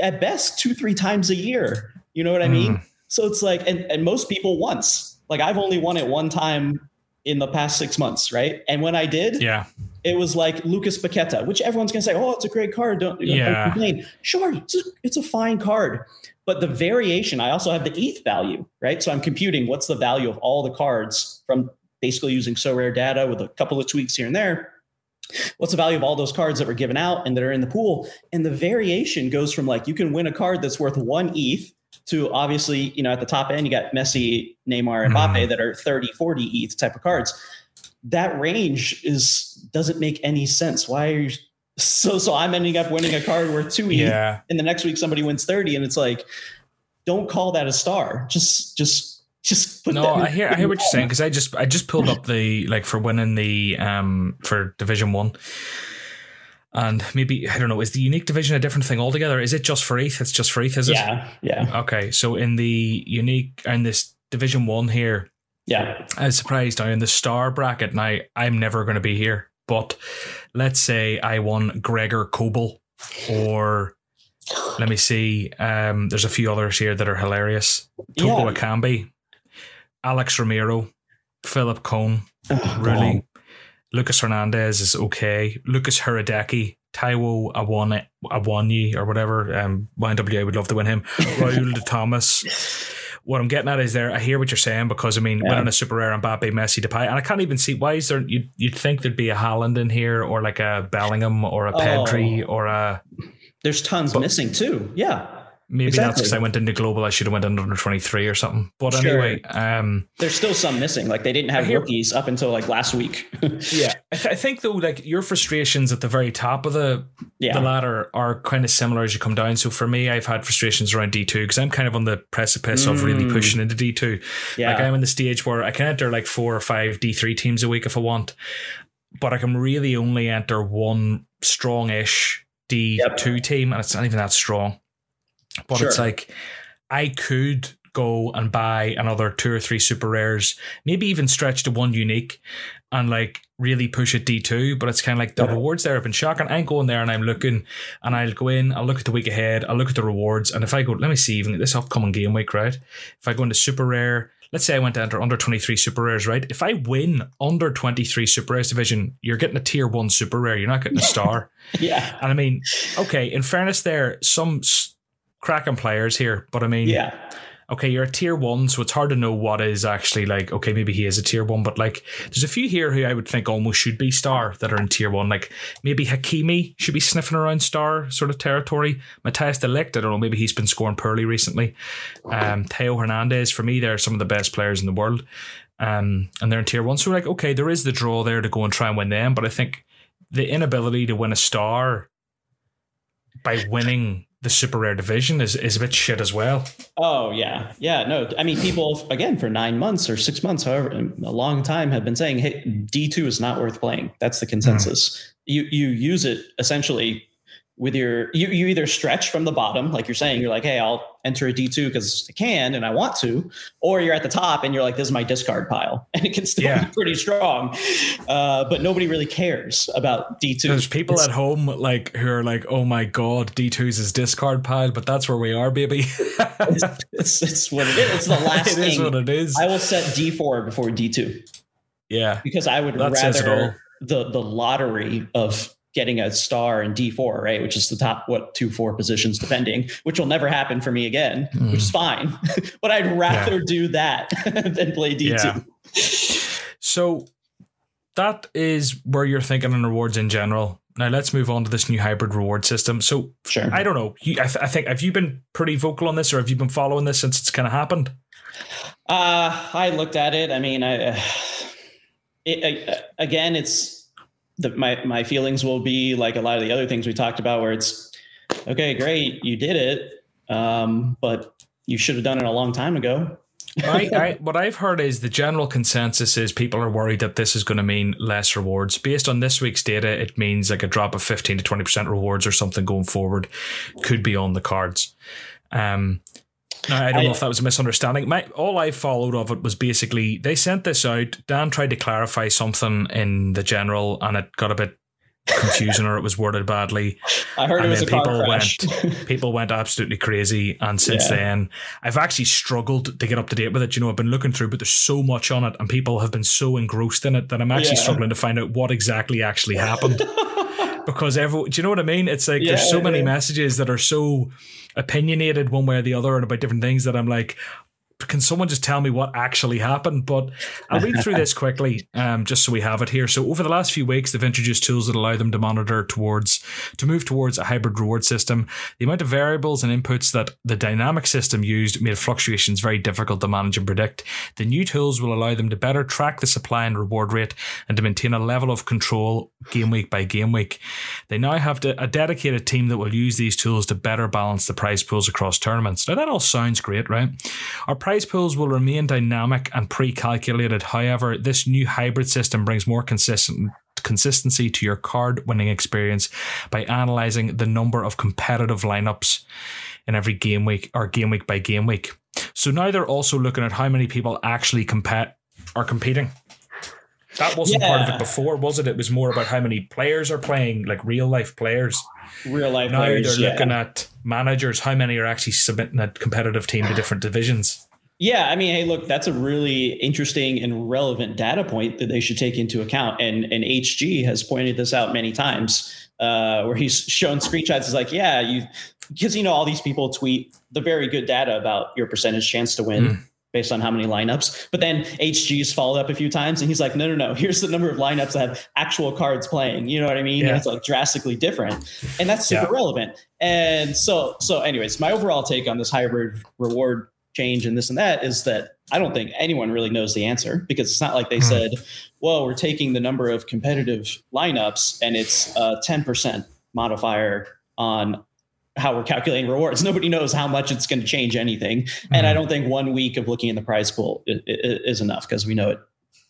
at best two three times a year. You know what i mean? Mm. so it's like and, and most people once. Like i've only won it one time in the past six months right? And when i did yeah. it was like lucas paqueta which everyone's going to say oh it's a great card. Don't, yeah. don't complain. Sure it's a, it's a fine card. But the variation i also have the eth value right? So i'm computing what's the value of all the cards from basically using SorareData with a couple of tweaks here and there what's the value of all those cards that were given out and that are in the pool and the variation goes from like you can win a card that's worth one eth to obviously you know at the top end you got messi neymar and mbappe mm. that are 30 40 eth type of cards that range is doesn't make any sense why are you so so i'm ending up winning a card worth two eth yeah. and the next week somebody wins 30 and it's like don't call that a star just just just no i hear i hear what you're saying because i just i just pulled up the like for winning the um for division one. And maybe i don't know is the unique division a different thing altogether? Is it just for eth it's just for eth is it? Yeah yeah. Okay so in the unique in this division one here yeah. I was surprised. Now in the star bracket now I I'm never going to be here. But let's say i won gregor kobel or let me see. Um, there's a few others here that are hilarious. Toko yeah. Ekambi, Alex Romero, Philipp Köhn, oh, really. Lucas Hernandez is okay. Lukas Hradecky, Taiwo Awani, Awani or whatever. Um, YNWA would love to win him. Raul de Tomás. What I'm getting at is there. I hear what you're saying because I mean, yeah. winning a super rare Mbappe, Messi, Depay, and I can't even see why is there. You'd, you'd think there'd be a Haaland in here, or like a Bellingham, or a Pedri, oh. or a. There's tons but, missing too. Yeah. Maybe Exactly. that's because I went into global. I should have went under twenty three or something. But Sure. anyway, um, There's still some missing. Like they didn't have hear- rookies up until like last week. yeah, I, th- I think though, like your frustrations at the very top of the yeah. the ladder are kind of similar as you come down. So for me, I've had frustrations around D two because I'm kind of on the precipice of really Mm. pushing into D two. yeah. Like I'm in the stage where I can enter like four or five D three teams a week if I want, but I can really only enter one strong-ish D two team, and it's not even that strong. But it's like I could go and buy another two or three super rares, maybe even stretch to one unique, and like really push it D two. But it's kind of like the Yeah. rewards there have been shocking. I'm going there and I'm looking, and I'll go in, I'll look at the week ahead, I'll look at the rewards, and if I go, let me see, even this upcoming game week, right? If I go into super rare, let's say I went to enter under 23 super rares, right? If I win under 23 super rares division, you're getting a tier one super rare. You're not getting a star. yeah. and I mean, okay, in fairness, there some s- cracking players here, but I mean, Yeah. okay, you're a tier one, so it's hard to know what is actually like. Okay, maybe he is a tier one, but like, there's a few here who I would think almost should be star that are in tier one. Like maybe Hakimi should be sniffing around star sort of territory. Matthijs de Ligt, I don't know, maybe he's been scoring poorly recently. Um, Theo Hernandez, for me, they're some of the best players in the world, um, and they're in tier one. So like, okay, there is the draw there to go and try and win them, but I think the inability to win a star by winning the super rare division is, is a bit shit as well. Oh yeah, yeah. No, I mean, people again for nine months or six months, however, a long time, have been saying, "Hey, D two is not worth playing." That's the consensus. Hmm. You you use it essentially with your you you either stretch from the bottom, like you're saying, you're like, "Hey, I'll enter a D two because I can and I want to," or you're at the top and you're like, "This is my discard pile," and it can still Yeah. be pretty strong. Uh, but nobody really cares about D two. There's people at home like who are like, "Oh my god, D2's his discard pile," but that's where we are, baby. it's, it's, it's what it is. It's the last it is thing. what it is. I will set D four before D two. yeah, because I would That says it all. rather the the lottery of getting a star in D4, right, which is the top what two four positions depending, which will never happen for me again, Mm. which is fine. but I'd rather do that than play D2. Yeah. so that is where you're thinking on rewards in general. Now let's move on to this new hybrid reward system. So Sure. I don't know. You, I, th- I think have you been pretty vocal on this, or have you been following this since it's kind of happened? Uh, I looked at it. I mean, I, uh, it, uh, again, it's the, my my feelings will be like a lot of the other things we talked about, where it's okay, great, you did it, um, but you should have done it a long time ago. I, I, what I've heard is the general consensus is people are worried that this is going to mean less rewards. Based on this week's data, it means like a drop of 15 to 20% rewards or something going forward could be on the cards. Um, I don't know if that was a misunderstanding. My, all I followed of it was basically they sent this out. Dan tried to clarify something in the general, and it got a bit confusing or it was worded badly. I heard And it was a then people crash. People went absolutely crazy, and since Yeah. then, I've actually struggled to get up to date with it. You know, I've been looking through, but there's so much on it, and people have been so engrossed in it that I'm actually Yeah. struggling to find out what exactly actually happened. because every, do you know what I mean? It's like there's so Yeah, many yeah. messages that are so opinionated one way or the other, and about different things that I'm like. Can someone just tell me what actually happened? But I'll read through this quickly, um, just so we have it here. So over the last few weeks, they've introduced tools that allow them to monitor towards to move towards a hybrid reward system. The amount of variables and inputs that the dynamic system used made fluctuations very difficult to manage and predict. The new tools will allow them to better track the supply and reward rate and to maintain a level of control game week by game week. They now have to, a dedicated team that will use these tools to better balance the prize pools across tournaments. Now that all sounds great, right? Our prize pools will remain dynamic and pre-calculated. However, this new hybrid system brings more consistent consistency to your card winning experience by analyzing the number of competitive lineups in every game week or game week by game week. So now they're also looking at how many people actually compete are competing. That wasn't part of it before, was it? It was more about how many players are playing, like real life players. Real life Now players. they're yeah. looking at managers, how many are actually submitting a competitive team to different divisions. Yeah, I mean, hey, look, that's a really interesting and relevant data point that they should take into account. And and HG has pointed this out many times, uh, where he's shown screenshots. He's like, yeah, you because you know all these people tweet the very good data about your percentage chance to win Mm. based on how many lineups. But then HG's followed up a few times and he's like, no, no, no, here's the number of lineups that have actual cards playing. You know what I mean? Yeah. It's like drastically different. And that's super yeah. relevant. And so, so anyways, my overall take on this hybrid reward change and this and that is that I don't think anyone really knows the answer because it's not like they hmm. said, well, we're taking the number of competitive lineups and it's a 10% modifier on how we're calculating rewards. Nobody knows how much it's going to change anything. Mm-hmm. And I mm-hmm. don't think one week of looking in the prize pool is, is enough because we know it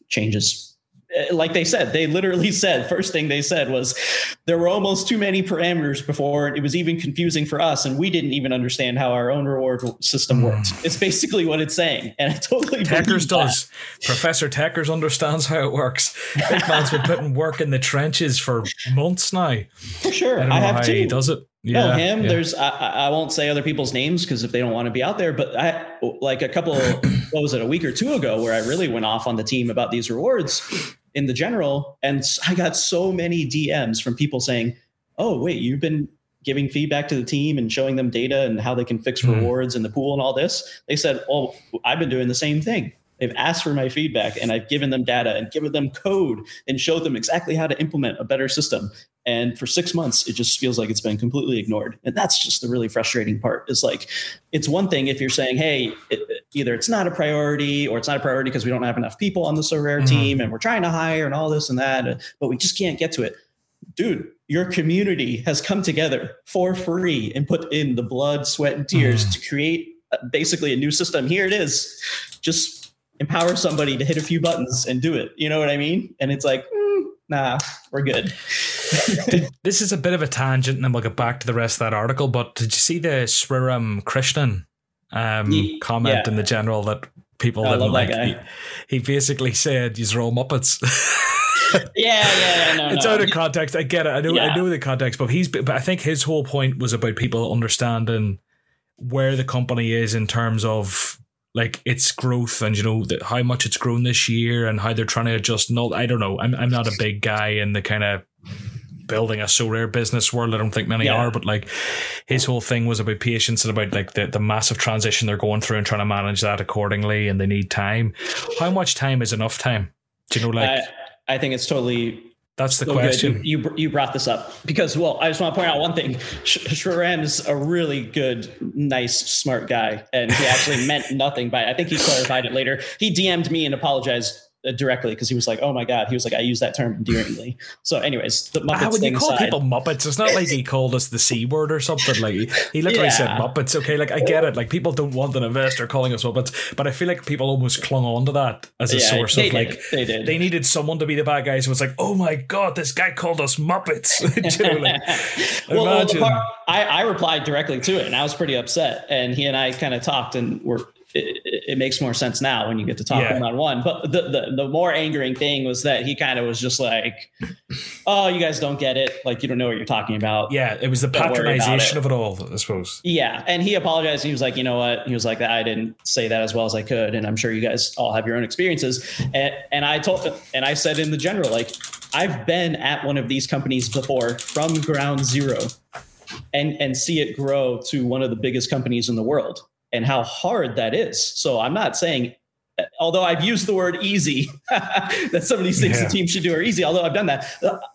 changes. Eh, like they said, they literally said, first thing they said was there were almost too many parameters before. It was even confusing for us. And we didn't even understand how our own reward system worked. Mm. It's basically what it's saying. And I totally Techers does. Professor Techers understands how it works. Big man's been putting work in the trenches for months now. For sure. I, I have too. He does it. Yeah, no, him. Yeah. There's I, I won't say other people's names because if they don't want to be out there, but I like a couple what was it a week or two ago where I really went off on the team about these rewards in the general, and I got so many DMs from people saying, "Oh, wait, you've been giving feedback to the team and showing them data and how they can fix mm. rewards in the pool and all this." They said, "Oh, I've been doing the same thing." They've asked for my feedback and I've given them data and given them code and showed them exactly how to implement a better system. And for six months, it just feels like it's been completely ignored. And that's just the really frustrating part is like, it's one thing if you're saying, hey, it, either it's not a priority or it's not a priority because we don't have enough people on the Sorare mm-hmm. team and we're trying to hire and all this and that, but we just can't get to it. Dude, your community has come together for free and put in the blood, sweat, and tears mm-hmm. to create uh, basically a new system. Here it is. Just empower somebody to hit a few buttons and do it. You know what I mean? And it's like, mm, nah, we're good. This is a bit of a tangent, and then we'll get back to the rest of that article. But did you see the Sriram Krishnan um, yeah. comment in the general that people I didn't like? He, he, basically said, "You're all Muppets." yeah, yeah, no, it's no. out of context. I get it. I know, yeah. I know the context, but he's. But I think his whole point was about people understanding where the company is in terms of like its growth and you know the, how much it's grown this year and how they're trying to adjust. No, I don't know. I'm I'm not a big guy in the kind of building a Sorare business world. I don't think many yeah. are, but like his whole thing was about patience and about like the, the massive transition they're going through and trying to manage that accordingly and they need time. How much time is enough time? Do you know like I, I think it's totally that's the oh, so question. You, you, you brought this up because well, I just want to point out one thing. Shriram is a really good, nice, smart guy, and he actually meant nothing by. It. I think he clarified it later. He DM'd me and apologized Uh, directly because he was like, "Oh my god," he was like, "I use that term endearingly." So, anyways, the Muppets. How would you call aside, people Muppets? It's not like he called us the c word or something. Like he literally yeah. said Muppets. Okay, like I get it. Like people don't want an investor calling us Muppets, but I feel like people almost clung on to that as a yeah, source of did. like they did. They needed someone to be the bad guys. So it's like, oh my god, this guy called us Muppets. you know, like, well, imagine. Part, I, I replied directly to it, and I was pretty upset. And he and I kind of talked, and were it, it, makes more sense now when you get to talk one on one. But the, the the more angering thing was that he kind of was just like, "Oh, you guys don't get it. Like you don't know what you're talking about." Yeah, it was the don't patronization it. of it all, I suppose. Yeah, and he apologized. He was like, "You know what?" He was like, "I didn't say that as well as I could, and I'm sure you guys all have your own experiences." And and I told and I said in the general, like, I've been at one of these companies before from ground zero. And, and see it grow to one of the biggest companies in the world and how hard that is. So I'm not saying, although I've used the word easy, that some of these things yeah. the team should do are easy. Although I've done that,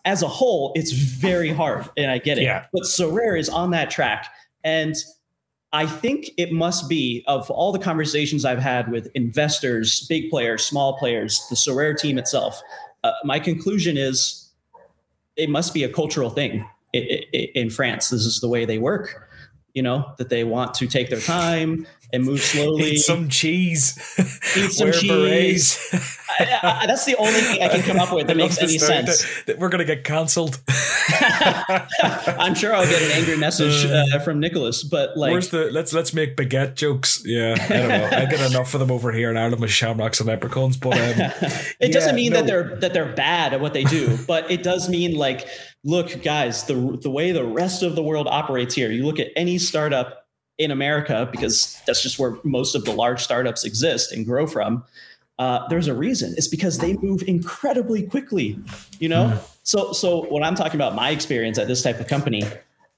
as a whole, it's very hard, and I get it. Yeah. But Sorare is on that track, and I think it must be of all the conversations I've had with investors, big players, small players, the Sorare team itself. Uh, my conclusion is it must be a cultural thing in France. This is the way they work you know, that they want to take their time and move slowly. Eat some cheese. Eat some Wear cheese. I, I, that's the only thing I can come up with that makes any sense. That we're going to get cancelled. I'm sure I'll get an angry message uh, uh, from Nicolas, but like, where's the let's let's make baguette jokes? Yeah, I don't know. I get enough of them over here in Ireland with shamrocks and leprechauns, but um, it yeah, doesn't mean no. that they're that they're bad at what they do, but it does mean like, look, guys, the the way the rest of the world operates here. You look at any startup in America because that's just where most of the large startups exist and grow from. Uh, there's a reason. It's because they move incredibly quickly. You know, mm. so so when I'm talking about my experience at this type of company,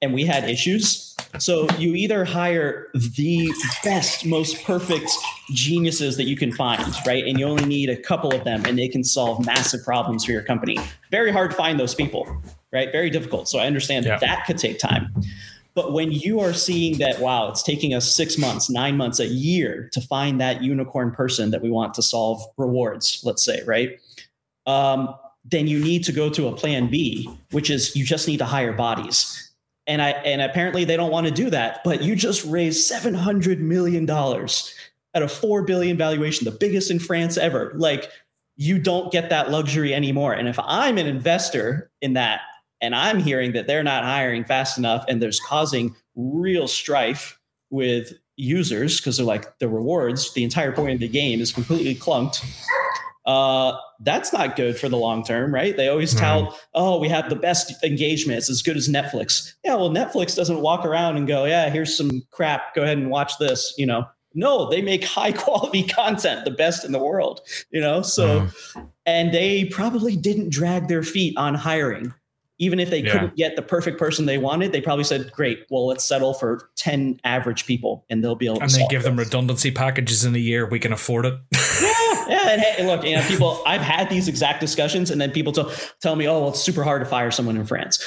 and we had issues, So you either hire the best, most perfect geniuses that you can find, right? And you only need a couple of them and they can solve massive problems for your company. Very hard to find those people, right? Very difficult. So I understand Yeah. that could take time. But when you are seeing that, wow, it's taking us six months, nine months, a year to find that unicorn person that we want to solve rewards, let's say, right? Um, then you need to go to a plan B, which is you just need to hire bodies. And I and apparently they don't want to do that, but you just raised seven hundred million dollars at a four billion valuation, the biggest in France ever. Like you don't get that luxury anymore. And if I'm an investor in that, and I'm hearing that they're not hiring fast enough, and there's causing real strife with users because they're like the rewards, the entire point of the game is completely clunked uh, that's not good for the long term, right? They always tout, oh, we have the best engagement. It's as good as Netflix. Yeah, well, Netflix doesn't walk around and go, yeah, here's some crap. Go ahead and watch this. You know, no, they make high quality content, the best in the world. You know, so and they probably didn't drag their feet on hiring. Even if they Yeah. couldn't get the perfect person they wanted, they probably said, "Great, well, let's settle for ten average people, and they'll be able." To And to then give them redundancy packages in a year. We can afford it. yeah, yeah. And hey, look, you know, people. I've had these exact discussions, and then people tell tell me, "Oh, well, it's super hard to fire someone in France."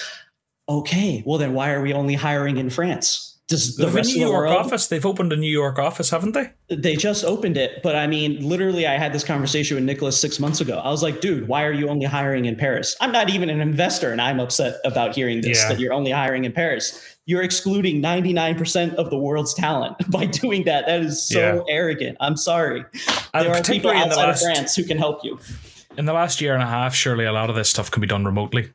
Okay, well, then why are we only hiring in France? Does the rest New of the York world? office. They've opened a New York office, haven't they? They just opened it, but I mean, literally, I had this conversation with Nicolas six months ago. I was like, "Dude, why are you only hiring in Paris?" I'm not even an investor, and I'm upset about hearing this Yeah. that you're only hiring in Paris. You're excluding 99% of the world's talent by doing that. That is so Yeah. arrogant. I'm sorry. And there are people in the outside last of France who can help you. in the last year and a half, surely a lot of this stuff can be done remotely.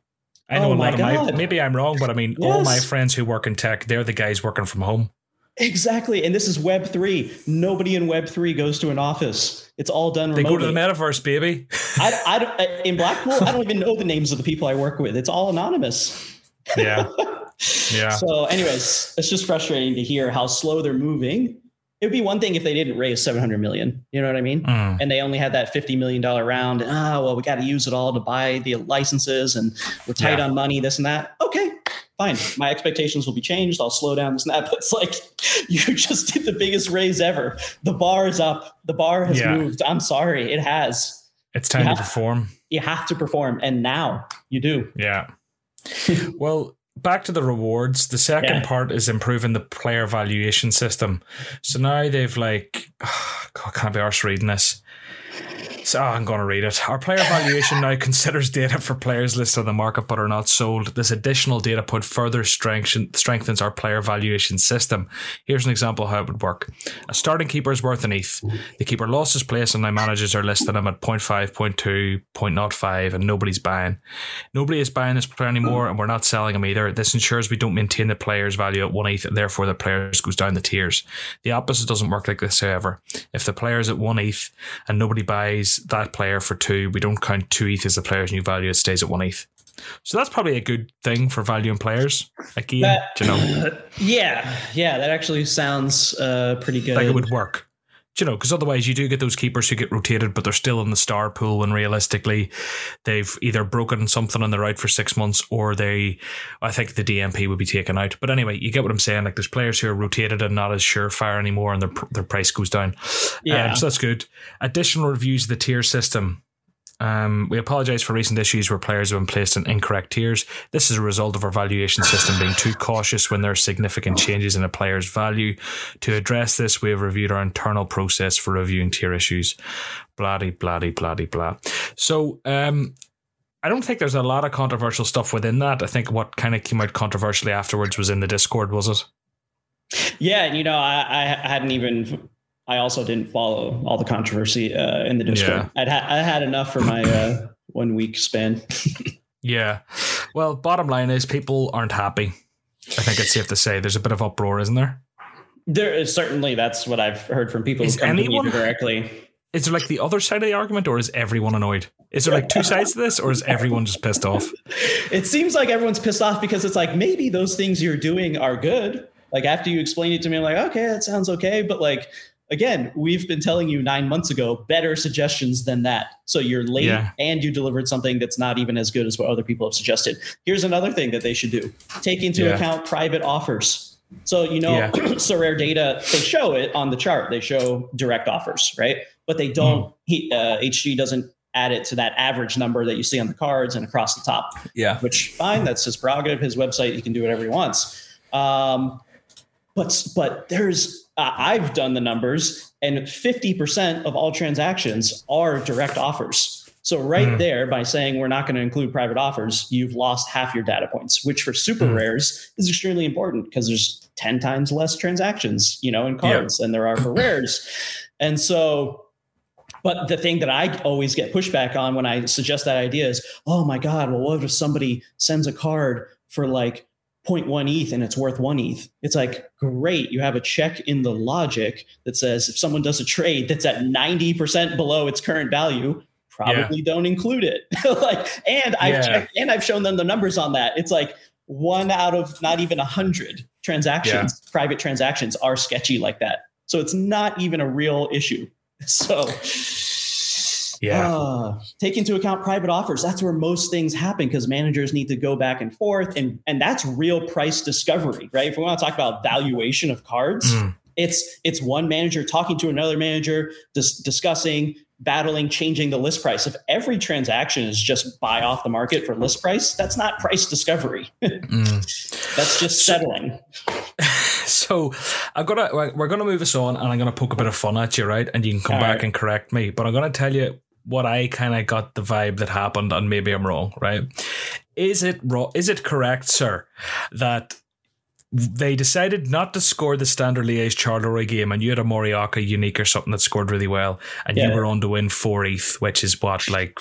I know Oh a lot of my maybe I'm wrong, but I mean all my friends who work in tech, they're the guys working from home. Exactly. And this is Web 3. Nobody in Web 3 goes to an office. It's all done They go to the metaverse, baby. I, I in Blackpool, I don't even know the names of the people I work with. It's all anonymous. Yeah. Yeah. So, anyways, it's just frustrating to hear how slow they're moving. It would be one thing if they didn't raise 700 million. You know what I mean? Mm. And they only had that $50 million round. And, ah, well, we got to use it all to buy the licenses and we're tight Yeah. on money, this and that. Okay, fine. My expectations will be changed. I'll slow down this and that. But it's like, you just did the biggest raise ever. The bar is up. The bar has Yeah. moved. I'm sorry. It has. It's time Yeah. to perform. You have to perform. And now you do. Yeah. well, back to the rewards. The second Yeah. part is improving the player valuation system. So now they've like, God, can't be arse reading this. So oh, I'm going to read it. Our player valuation now considers data for players listed on the market but are not sold. This additional data point further strengthen, strengthens our player valuation system. Here's an example of how it would work. A starting keeper is worth an ETH. The keeper lost his place and now managers are listing him at 0.5, 0.2, 0.05 and nobody's buying. Nobody is buying this player anymore and we're not selling him either. This ensures we don't maintain the player's value at one ETH and therefore the player goes down the tiers. The opposite doesn't work like this, however. If the player is at one ETH and nobody buys that player for two, we don't count two ETH as the player's new value, it stays at one ETH. So that's probably a good thing for valuing players. Again, That- you know, Yeah. Yeah. That actually sounds uh, pretty good. like it would work. You know, because otherwise you do get those keepers who get rotated, but they're still in the star pool when realistically they've either broken something and they're out for six months or they, I think the DMP would be taken out. But anyway, you get what I'm saying. Like there's players who are rotated and not as surefire anymore and their, their price goes down. Yeah. Um, so that's good. Additional reviews of the tier system. Um, we apologize for recent issues where players have been placed in incorrect tiers. This is a result of our valuation system being too cautious when there are significant changes in a player's value. To address this, we have reviewed our internal process for reviewing tier issues. Bloody, bloody, bloody, blah. So, um, I don't think there's a lot of controversial stuff within that. I think what kind of came out controversially afterwards was in the Discord, was it? Yeah, you know, I, I hadn't even. I also didn't follow all the controversy uh, in the Discord. I'd ha- I had enough for my uh, one week span. Yeah. Well, bottom line is people aren't happy. I think it's safe to say there's a bit of uproar, isn't there? There is certainly that's what I've heard from people Is who come anyone- to me directly. Is there like the other side of the argument, or is everyone annoyed? Is there like two sides to this, or is everyone just pissed off? It seems like everyone's pissed off because it's like maybe those things you're doing are good. Like after you explain it to me, I'm like, okay, that sounds okay. But like again, we've been telling you nine months ago better suggestions than that. So you're late Yeah. and you delivered something that's not even as good as what other people have suggested. Here's another thing that they should do: take into Yeah. account private offers. So you know, Yeah. SorareData they show it on the chart. They show direct offers, right? But they don't. He uh, HG doesn't add it to that average number that you see on the cards and across the top. Yeah. Which fine, that's his prerogative. His website, he can do whatever he wants. Um, but but there's uh, I've done the numbers, and fifty percent of all transactions are direct offers. So right Mhm. there, by saying we're not going to include private offers, you've lost half your data points, which for super Mhm. rares is extremely important because there's ten times less transactions, you know, in Yeah. cards than there are for rares, and so. But the thing that I always get pushback on when I suggest that idea is, oh my God, well, what if somebody sends a card for like 0.1 ETH and it's worth one ETH? It's like, great, you have a check in the logic that says if someone does a trade that's at 90% below its current value, probably don't include it. like, and I've Yeah. checked and I've shown them the numbers on that. It's like one out of not even a hundred transactions, private transactions are sketchy like that. So it's not even a real issue. So Yeah. uh, take into account private offers. That's where most things happen because managers need to go back and forth, and and that's real price discovery, right? If we want to talk about valuation of cards, Mm. it's it's one manager talking to another manager, dis- discussing, battling, changing the list price. If every transaction is just buy off the market for list price, that's not price discovery. Mm. that's just settling. So I'm gonna we're we're gonna move us on, and I'm gonna poke a bit of fun at you, right? And you can come All back right. and correct me. But I'm gonna tell you what I kind of got the vibe that happened, and maybe I'm wrong, right? Is it wrong? Is it correct, sir, that they decided not to score the standard Liège Charleroi game, and you had a Morioka unique or something that scored really well, and you were on to win four ETH, which is what like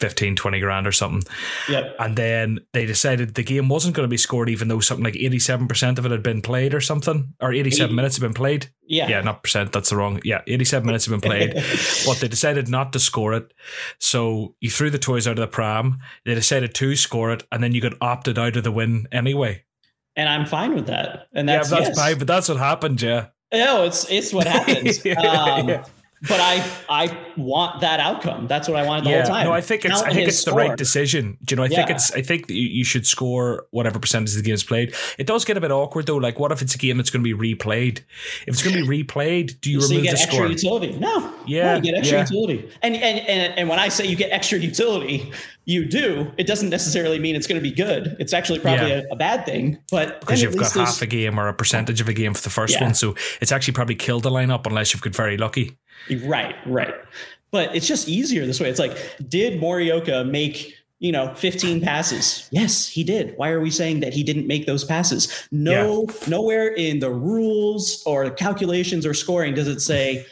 15, 20 grand or something. Yep. And then they decided the game wasn't going to be scored, even though something like 87% of it had been played or something, or 87 Eighty. minutes had been played. Yeah. Yeah, not percent, that's the wrong. Yeah, 87 minutes have been played. but they decided not to score it. So you threw the toys out of the pram. They decided to score it, and then you got opted out of the win anyway. and I'm fine with that. And Yeah, that's, but that's yes. fine, but that's what happened, yeah. No, it's it's what happens. Yeah, um, yeah. But I I want that outcome. That's what I wanted the yeah, whole time. no, I think it's Count I think it's the right decision. Do you know? I think it's I think you, you should score whatever percentage the game's played. It does get a bit awkward though. Like, what if it's a game that's going to be replayed? If it's going to be replayed, do you so you remove get the extra score? utility. No, Yeah, no, you get extra yeah. utility. And, and and and when I say you get extra utility, you do. It doesn't necessarily mean it's going to be good. It's actually probably Yeah. a, a bad thing. But because you've got half a game or a percentage of a game for the first Yeah. one, so it's actually probably killed the lineup unless you've got very lucky. Right, right. But it's just easier this way. It's like, did Morioka make, you know, 15 passes? Yes, he did. Why are we saying that he didn't make those passes? No, nowhere in the rules or calculations or scoring does it say,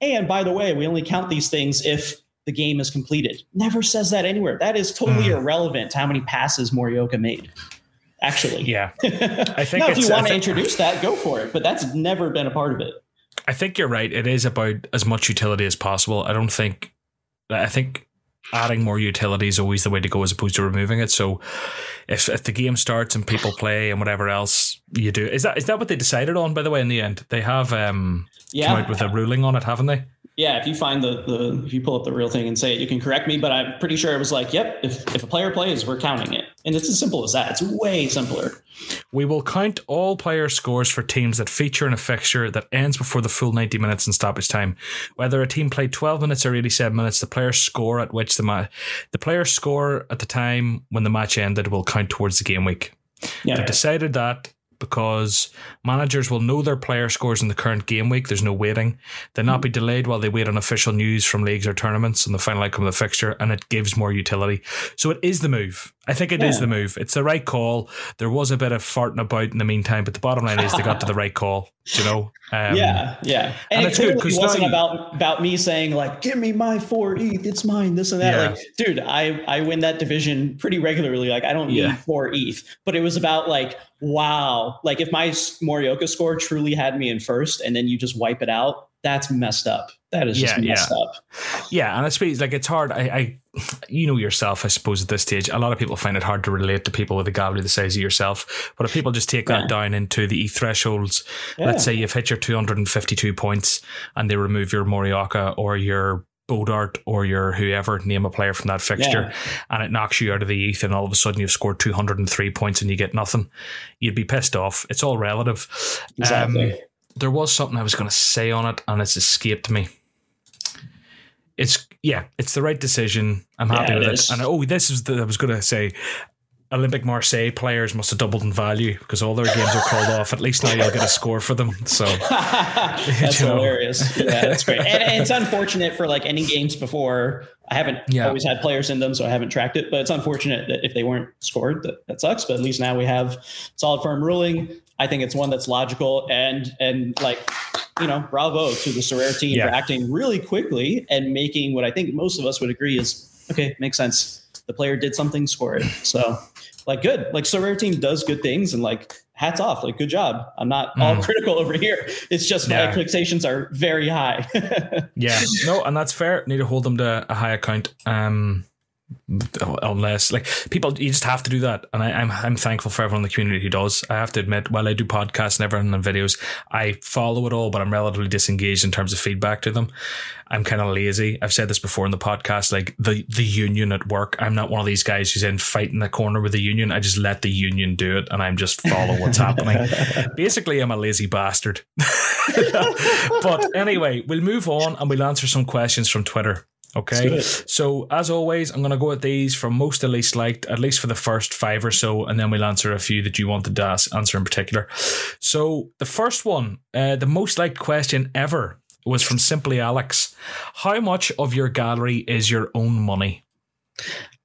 and by the way, we only count these things if the game is completed. Never says that anywhere. That is totally Hmm. irrelevant to how many passes Morioka made. Actually. Yeah, I think now, if you want to introduce that, go for it. But that's never been a part of it. I think you're right. It is about as much utility as possible. I don't think. I think adding more utility is always the way to go, as opposed to removing it. So, if if the game starts and people play and whatever else you do, is that is that what they decided on? By the way, in the end, they have um Yeah. come out with a ruling on it, haven't they? Yeah, if you find the, the if you pull up the real thing and say it, you can correct me, but I'm pretty sure it was like, yep, if, if a player plays, we're counting it. And it's as simple as that. It's way simpler. We will count all player scores for teams that feature in a fixture that ends before the full 90 minutes in stoppage time. Whether a team played 12 minutes or 87 minutes, the player's score at which the ma- the player's score at the time when the match ended will count towards the game week. Yeah. They've decided that because managers will know their player scores in the current game week. There's no waiting. They'll not be mm-hmm. delayed while they wait on official news from leagues or tournaments and the final outcome of the fixture, and it gives more utility. So it is the move. I think it is Yeah. the move. It's the right call. There was a bit of farting about in the meantime, but the bottom line is they got to the right call. You know? Um, yeah, yeah. And, and it it's good, wasn't you- about about me saying like, give me my four ETH, it's mine, this and that. Yeah. Like, dude, I I win that division pretty regularly. Like, I don't need Yeah. four ETH. But it was about like, wow, like if my Morioka score truly had me in first and then you just wipe it out, that's messed up. That is just Yeah, yeah. messed up. Yeah, and I suppose like it's hard. I, I, you know yourself. I suppose at this stage, a lot of people find it hard to relate to people with a gallery the size of yourself. But if people just take Yeah. that down into the E thresholds, Yeah. let's say you've hit your 252 points, and they remove your Morioka or your Bodart or your whoever, name a player from that fixture, yeah. and it knocks you out of the ETH, and all of a sudden you've scored 203 points and you get nothing, you'd be pissed off. It's all relative. Exactly. Um, there was something I was going to say on it, and it's escaped me. It's yeah, it's the right decision. I'm happy yeah, with it. it. And oh, this is the I was going to say. Olympique Marseille players must have doubled in value because all their games are called off. At least now you'll get a score for them. So that's hilarious. Yeah, that's great. And, and, it's unfortunate for like any games before. I haven't yeah. always had players in them, so I haven't tracked it. But it's unfortunate that if they weren't scored, that, that sucks. But at least now we have solid firm ruling. I think it's one that's logical and and like you know, bravo to the Sorare team yeah. for acting really quickly and making what I think most of us would agree is okay, makes sense. The player did something, score it. So, like, good. Like, Sorare team does good things, and like, hats off. Like, good job. I'm not mm. all critical over here. It's just yeah. my expectations are very high. yeah, no, and that's fair. Need to hold them to a high account. Um, unless like people you just have to do that. And I, am I'm, I'm thankful for everyone in the community who does. I have to admit while I do podcasts and everything and videos I follow it all but I'm relatively disengaged in terms of feedback to them. I'm kind of lazy. I've said this before in the podcast like the the union at work I'm not one of these guys who's in fighting the corner with the union. I just let the union do it and I'm just follow what's happening. Basically I'm a lazy bastard. But anyway we'll move on and we'll answer some questions from Twitter Okay. So as always, I'm going to go at these from most to least liked, at least for the first five or so, and then we'll answer a few that you wanted to ask, answer in particular. So the first one, uh, the most liked question ever was from Simply Alex. How much of your gallery is your own money?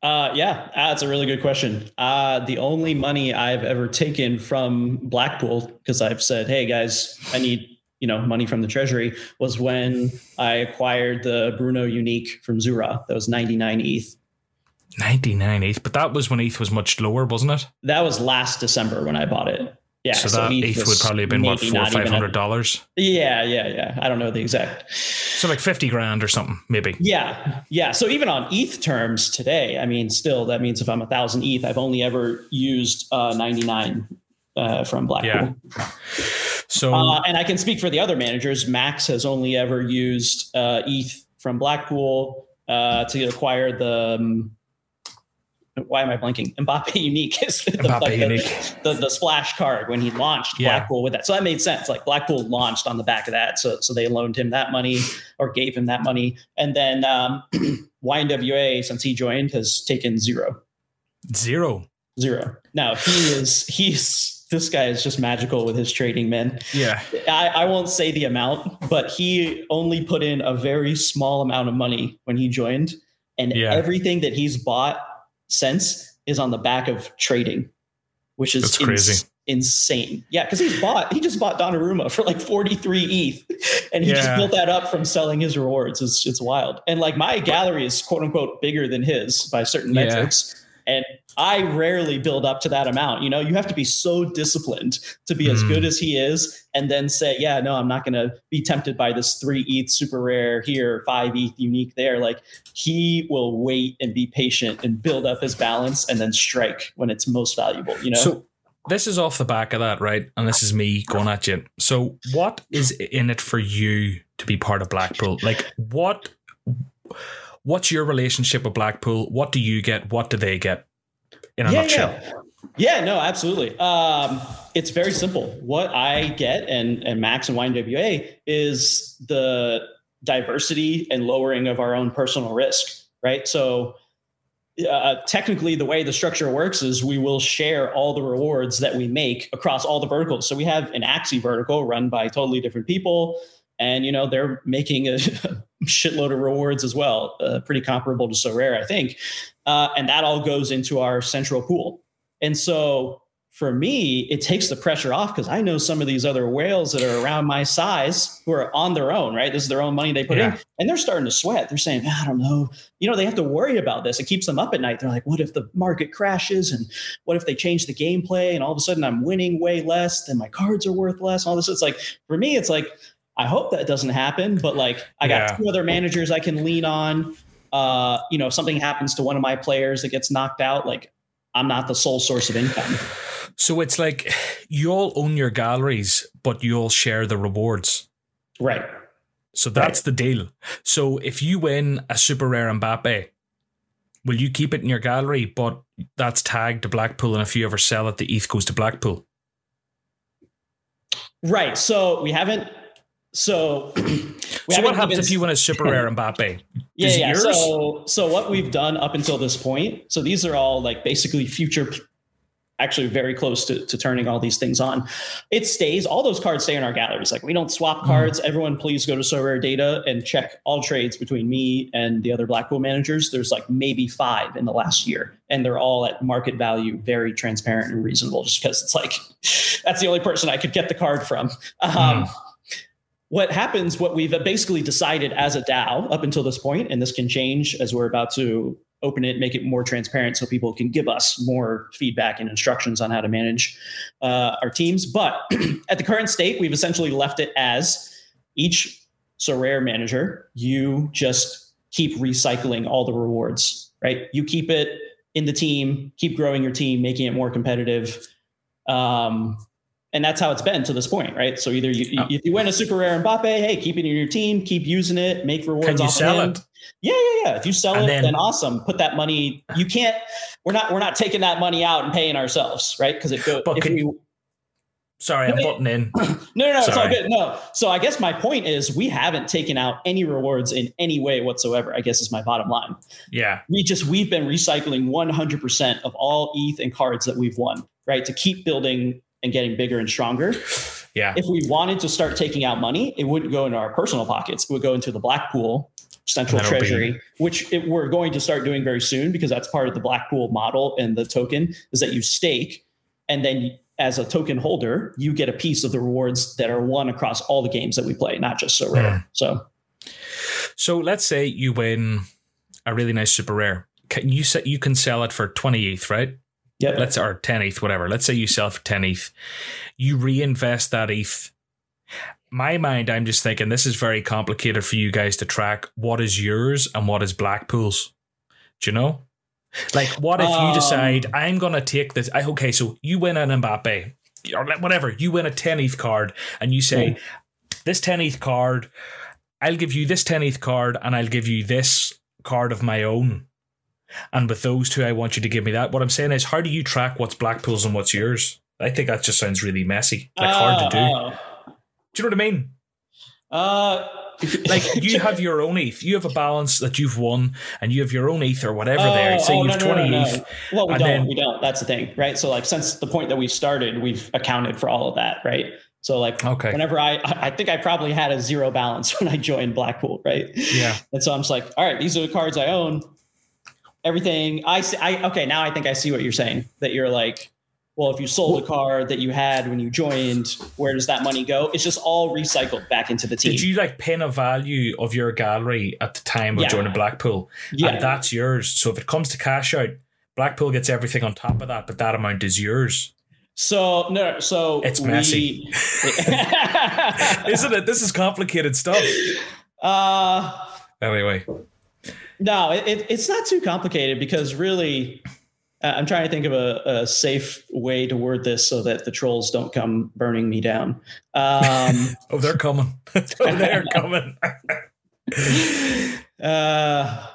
Uh, yeah, that's a really good question. Uh, the only money I've ever taken from Blackpool, because I've said, hey guys, I need you know money from the treasury was when I acquired the Bruno Unique from Zura. That was 99 ETH. 99 ETH, but that was when ETH was much lower, wasn't it? That was last December when I bought it. Yeah, so, so that ETH, ETH would probably have been what four or five hundred dollars. Yeah, yeah, yeah. I don't know the exact. So like fifty grand or something, maybe. Yeah, yeah. So even on ETH terms today, I mean, still that means if I'm a thousand ETH, I've only ever used uh, ninety nine uh, from Blackpool. Yeah. So, uh, and I can speak for the other managers. Max has only ever used uh, ETH from Blackpool uh, to acquire the. Um, why am I blanking? Mbappe Unique is the, Mbappe like Unique. The, the, the, splash card when he launched yeah. Blackpool with that. So that made sense. Like Blackpool launched on the back of that, so so they loaned him that money or gave him that money, and then um, YNWA since he joined has taken zero. Zero. Zero. Now he is he's this guy is just magical with his trading, man. Yeah. I, I won't say the amount, but he only put in a very small amount of money when he joined. And yeah. everything that he's bought since is on the back of trading, which is That's crazy. Ins- insane. Yeah, because he's bought, he just bought Donnarumma for like 43 ETH. And he yeah. just built that up from selling his rewards. It's it's wild. And like my gallery is quote unquote bigger than his by certain yeah. metrics. And I rarely build up to that amount. You know, you have to be so disciplined to be mm. as good hmm. as he is, and then say, yeah, no, I'm not going to be tempted by this three ETH super rare here, five ETH unique there. Like he will wait and be patient and build up his balance and then strike when it's most valuable. You know. So- this is off the back of that, right? And this is me going at you. So, what is in it for you to be part of Blackpool? Like, what what's your relationship with Blackpool? What do you get? What do they get? In a yeah, nutshell. Yeah. Yeah, no, absolutely. Um, it's very simple. What I get and and Max and YNWA is the diversity and lowering of our own personal risk, right? So uh, technically the way the structure works is we will share all the rewards that we make across all the verticals. So we have an Axie vertical run by totally different people and you know they're making a shitload of rewards as well, uh, pretty comparable to Sorare, I think. Uh, and that all goes into our central pool. And so for me, it takes the pressure off because I know some of these other whales that are around my size who are on their own, right? This is their own money they put yeah. in, and they're starting to sweat. They're saying, I don't know. You know, they have to worry about this. It keeps them up at night. They're like, what if the market crashes? And what if they change the gameplay? And all of a sudden I'm winning way less, then my cards are worth less. All this. It's like, for me, it's like, I hope that doesn't happen, but like I got yeah. two other managers I can lean on. Uh, you know, if something happens to one of my players that gets knocked out, like I'm not the sole source of income. So it's like you all own your galleries, but you all share the rewards. Right. So that's right. the deal. So if you win a super rare Mbappe, will you keep it in your gallery? But that's tagged to Blackpool, and if you ever sell it, the ETH goes to Blackpool. Right. So we haven't. So. So what happens if you win a super rare Mbappe? yeah, yeah. Yours? So, so what we've done up until this point. So these are all like basically future actually very close to, to turning all these things on. It stays, all those cards stay in our galleries. Like we don't swap hmm. cards. Mm. Everyone please go to SorareData and check all trades between me and the other Blackpool managers. There's like maybe five in the last year. And they're all at market value, very transparent and reasonable, just because it's like that's the only person I could get the card from. Um, mm. What happens, what we've basically decided as a DAO up until this point, and this can change as we're about to open it, make it more transparent so people can give us more feedback and instructions on how to manage uh, our teams. But at the current state, we've essentially left it as each Sorare manager, you just keep recycling all the rewards, right? You keep it in the team, keep growing your team, making it more competitive. Um, and that's how it's been to this point, right? So either you, oh. if you win a super rare Mbappe, hey, keep it in your team, keep using it, make rewards. Can you sell it? Yeah, yeah, yeah. If you sell and it, then, then, awesome. Put that money. You can't. We're not. We're not taking that money out and paying ourselves, right? Because it goes. But If we, Sorry, I'm butting in. no, no, no, it's all good. No. So I guess my point is we haven't taken out any rewards in any way whatsoever, I guess is my bottom line. Yeah. We just, we've been recycling 100% of all ETH and cards that we've won, right? To keep building and getting bigger and stronger. Yeah. If we wanted to start taking out money, it wouldn't go into our personal pockets. It would go into the Blackpool central treasury, be... which it, we're going to start doing very soon because that's part of the Blackpool model and the token is that you stake and then as a token holder, you get a piece of the rewards that are won across all the games that we play, not just Sorare. Mm. So, so let's say you win a really nice super rare. Can you say you can sell it for twenty ETH, right? Yeah. Let's or ten ETH, whatever. Let's say you sell for ten ETH. You reinvest that ETH. My mind, I'm just thinking this is very complicated for you guys to track. What is yours and what is Blackpool's? Do you know? Like, what if um, you decide I'm gonna take this? I, okay, so you win an Mbappe or whatever. You win a ten ETH card, and you say, yeah. "This ten ETH card, I'll give you this ten ETH card, and I'll give you this card of my own." And with those two, I want you to give me that. What I'm saying is, how do you track what's Blackpool's and what's yours? I think that just sounds really messy, like hard to do. Uh, do you know what I mean? Uh, like you have your own ETH, you have a balance that you've won, and you have your own ETH or whatever. Oh, there, say oh, you've no, twenty no, no, ETH. Well, we don't. Then, we don't. That's the thing, right? So, like, since the point that we started, we've accounted for all of that, right? So, like, okay. whenever I, I think I probably had a zero balance when I joined Blackpool, right? Yeah. And so I'm just like, all right, these are the cards I own everything I see. I okay. Now I think I see what you're saying. That you're like, well, if you sold a car that you had when you joined, where does that money go? It's just all recycled back into the team. Did you like pin a value of your gallery at the time of yeah. joining Blackpool? Yeah, and that's yours. So if it comes to cash out, Blackpool gets everything on top of that, but that amount is yours. So no, so it's messy, we, isn't it? This is complicated stuff. Uh anyway. No, it, it's not too complicated because really, uh, I'm trying to think of a, a, safe way to word this so that the trolls don't come burning me down. Um, oh, they're coming. oh, they're coming. uh,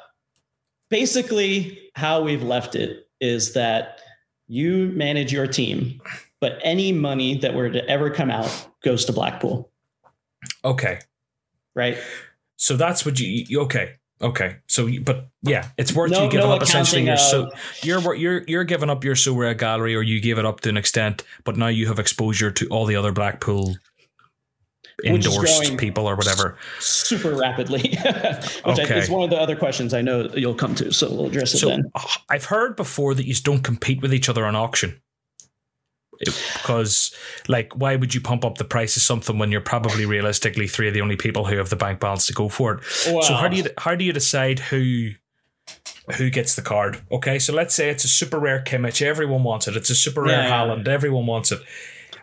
basically, how we've left it is that you manage your team, but any money that were to ever come out goes to Blackpool. Okay. Right. So that's what you, okay. Okay, so but yeah, it's worth no, you giving no up essentially your so you're you're you're giving up your Sorare gallery, or you gave it up to an extent, but now you have exposure to all the other Blackpool endorsed people or whatever. super rapidly which okay. is one of the other questions i know you'll come to so we'll address it so then. I've heard before that you don't compete with each other on auction because like why would you pump up the price of something when you're probably realistically three of the only people who have the bank balance to go for it wow. so how do you how do you decide who who gets the card okay so let's say it's a super rare Kimmich everyone wants it it's a super rare yeah. Haaland everyone wants it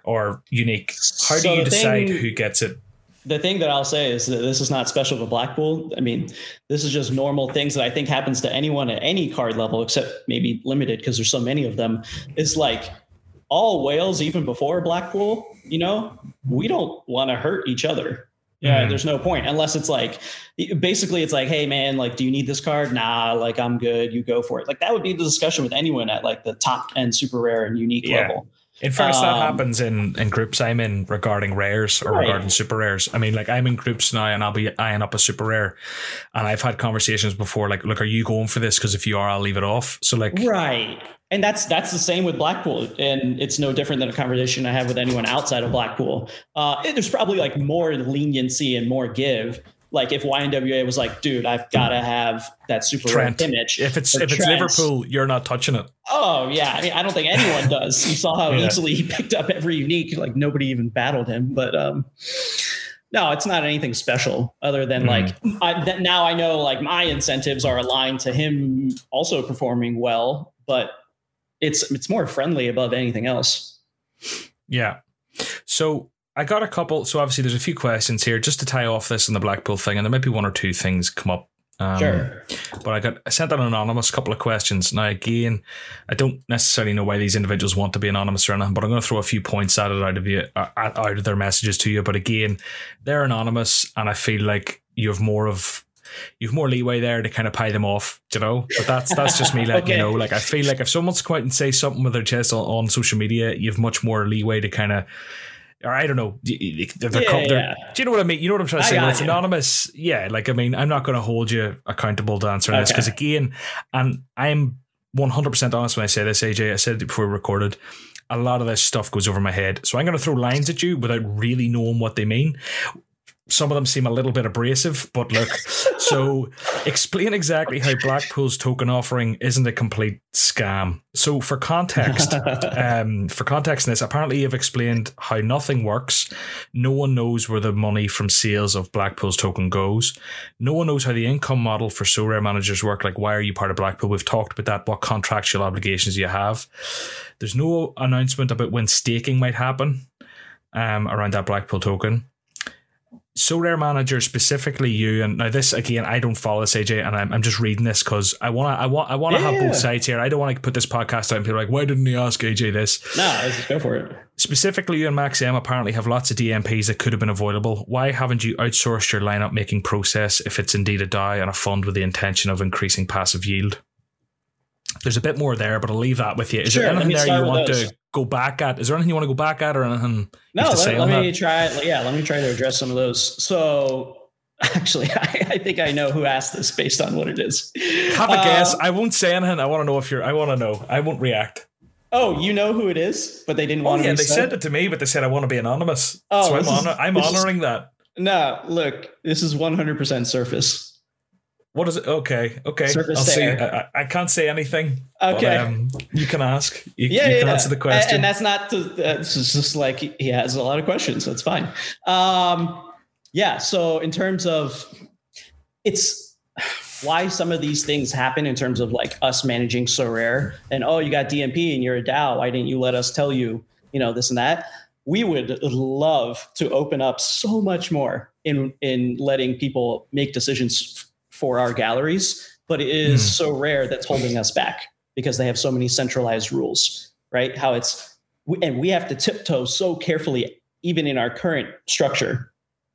or unique how so do you decide thing, who gets it the thing that I'll say is that this is not special to Blackpool. I mean, this is just normal things that I think happens to anyone at any card level, except maybe limited because there's so many of them. Is like all whales, even before Blackpool, you know, we don't want to hurt each other. Yeah, mm. there's no point unless it's like basically it's like, hey man, like, do you need this card? Nah, like I'm good. You go for it. Like that would be the discussion with anyone at like the top end super rare and unique yeah. level. In fairness, um, that happens in, in groups I'm in regarding rares or right. regarding super rares. I mean, like I'm in groups now and I'll be eyeing up a super rare. And I've had conversations before, like, look, are you going for this? Because if you are, I'll leave it off. So like Right. And that's that's the same with Blackpool. And it's no different than a conversation I have with anyone outside of Blackpool. Uh, there's probably like more leniency and more give like if YNWA was like, dude, I've got to have that super Trent. image. If it's if Trent. it's Liverpool, you're not touching it. Oh yeah, I mean, I don't think anyone does. You saw how yeah. easily he picked up every unique. Like nobody even battled him. But um, no, it's not anything special other than mm. like I, that now I know like my incentives are aligned to him also performing well, but it's it's more friendly above anything else. Yeah. So I got a couple. So obviously, there's a few questions here just to tie off this and the Blackpool thing, and there might be one or two things come up. Um, sure. But I got I sent an anonymous couple of questions. Now again, I don't necessarily know why these individuals want to be anonymous or anything, but I'm going to throw a few points at it out of you uh, out of their messages to you. But again, they're anonymous, and I feel like you have more of you've more leeway there to kind of pie them off, you know. But that's that's just me letting okay. you know. Like I feel like if someone's come out and say something with their chest on, on social media, you've much more leeway to kind of or I don't know. Eh, they're, they're, yeah, yeah. Do you know what I mean? You know what I'm trying to say? When it's you. anonymous, yeah. Like I mean, I'm not going to hold you accountable to answering okay. this because again, and I'm 100 percent honest when I say this, AJ. I said it before we recorded. A lot of this stuff goes over my head, so I'm going to throw lines at you without really knowing what they mean some of them seem a little bit abrasive, but look. so, explain exactly how Blackpool's token offering isn't a complete scam. So, for context, um, for context in this, apparently you've explained how nothing works. No one knows where the money from sales of Blackpool's token goes. No one knows how the income model for Sorare managers work. Like, why are you part of Blackpool? We've talked about that. What contractual obligations you have? There's no announcement about when staking might happen um, around that Blackpool token. Sorare manager specifically you and now this again I don't follow this AJ and I'm, I'm just reading this because I want to I want I want to yeah. have both sides here. I don't want to put this podcast out and people are like why didn't he ask AJ this? No let's go for it. Specifically you and Max M apparently have lots of DNPs that could have been avoidable. Why haven't you outsourced your lineup making process if it's indeed a DAO and a fund with the intention of increasing passive yield? There's a bit more there but I'll leave that with you. Is sure, there anything there you want those. to go back at? Is there anything you want to go back at or anything? No, let, let me that? try. Yeah, let me try to address some of those. So actually, I, I, think I know who asked this based on what it is. Have a uh, guess. I won't say anything. I want to know if you're. I want to know. I won't react. Oh, you know who it is, but they didn't want oh, want. Yeah, they said it to me, but they said I want to be anonymous. Oh, so I'm, honor- I'm honoring is, that. No, look, this is 100% surface. What is it? Okay, okay. Surface I'll. I, I, can't say anything. Okay, but, um, you can ask. You, yeah, you yeah, can yeah. answer the question. And that's not. To, it's just like he has a lot of questions, That's fine. Um, yeah. So in terms of, it's why some of these things happen in terms of like us managing Sorare and oh you got DNP and you're a DAO. Why didn't you let us tell you? You know this and that. We would love to open up so much more in in letting people make decisions for our galleries, but it is mm. Sorare that's holding us back because they have so many centralized rules, right? How it's, and we have to tiptoe so carefully, even in our current structure,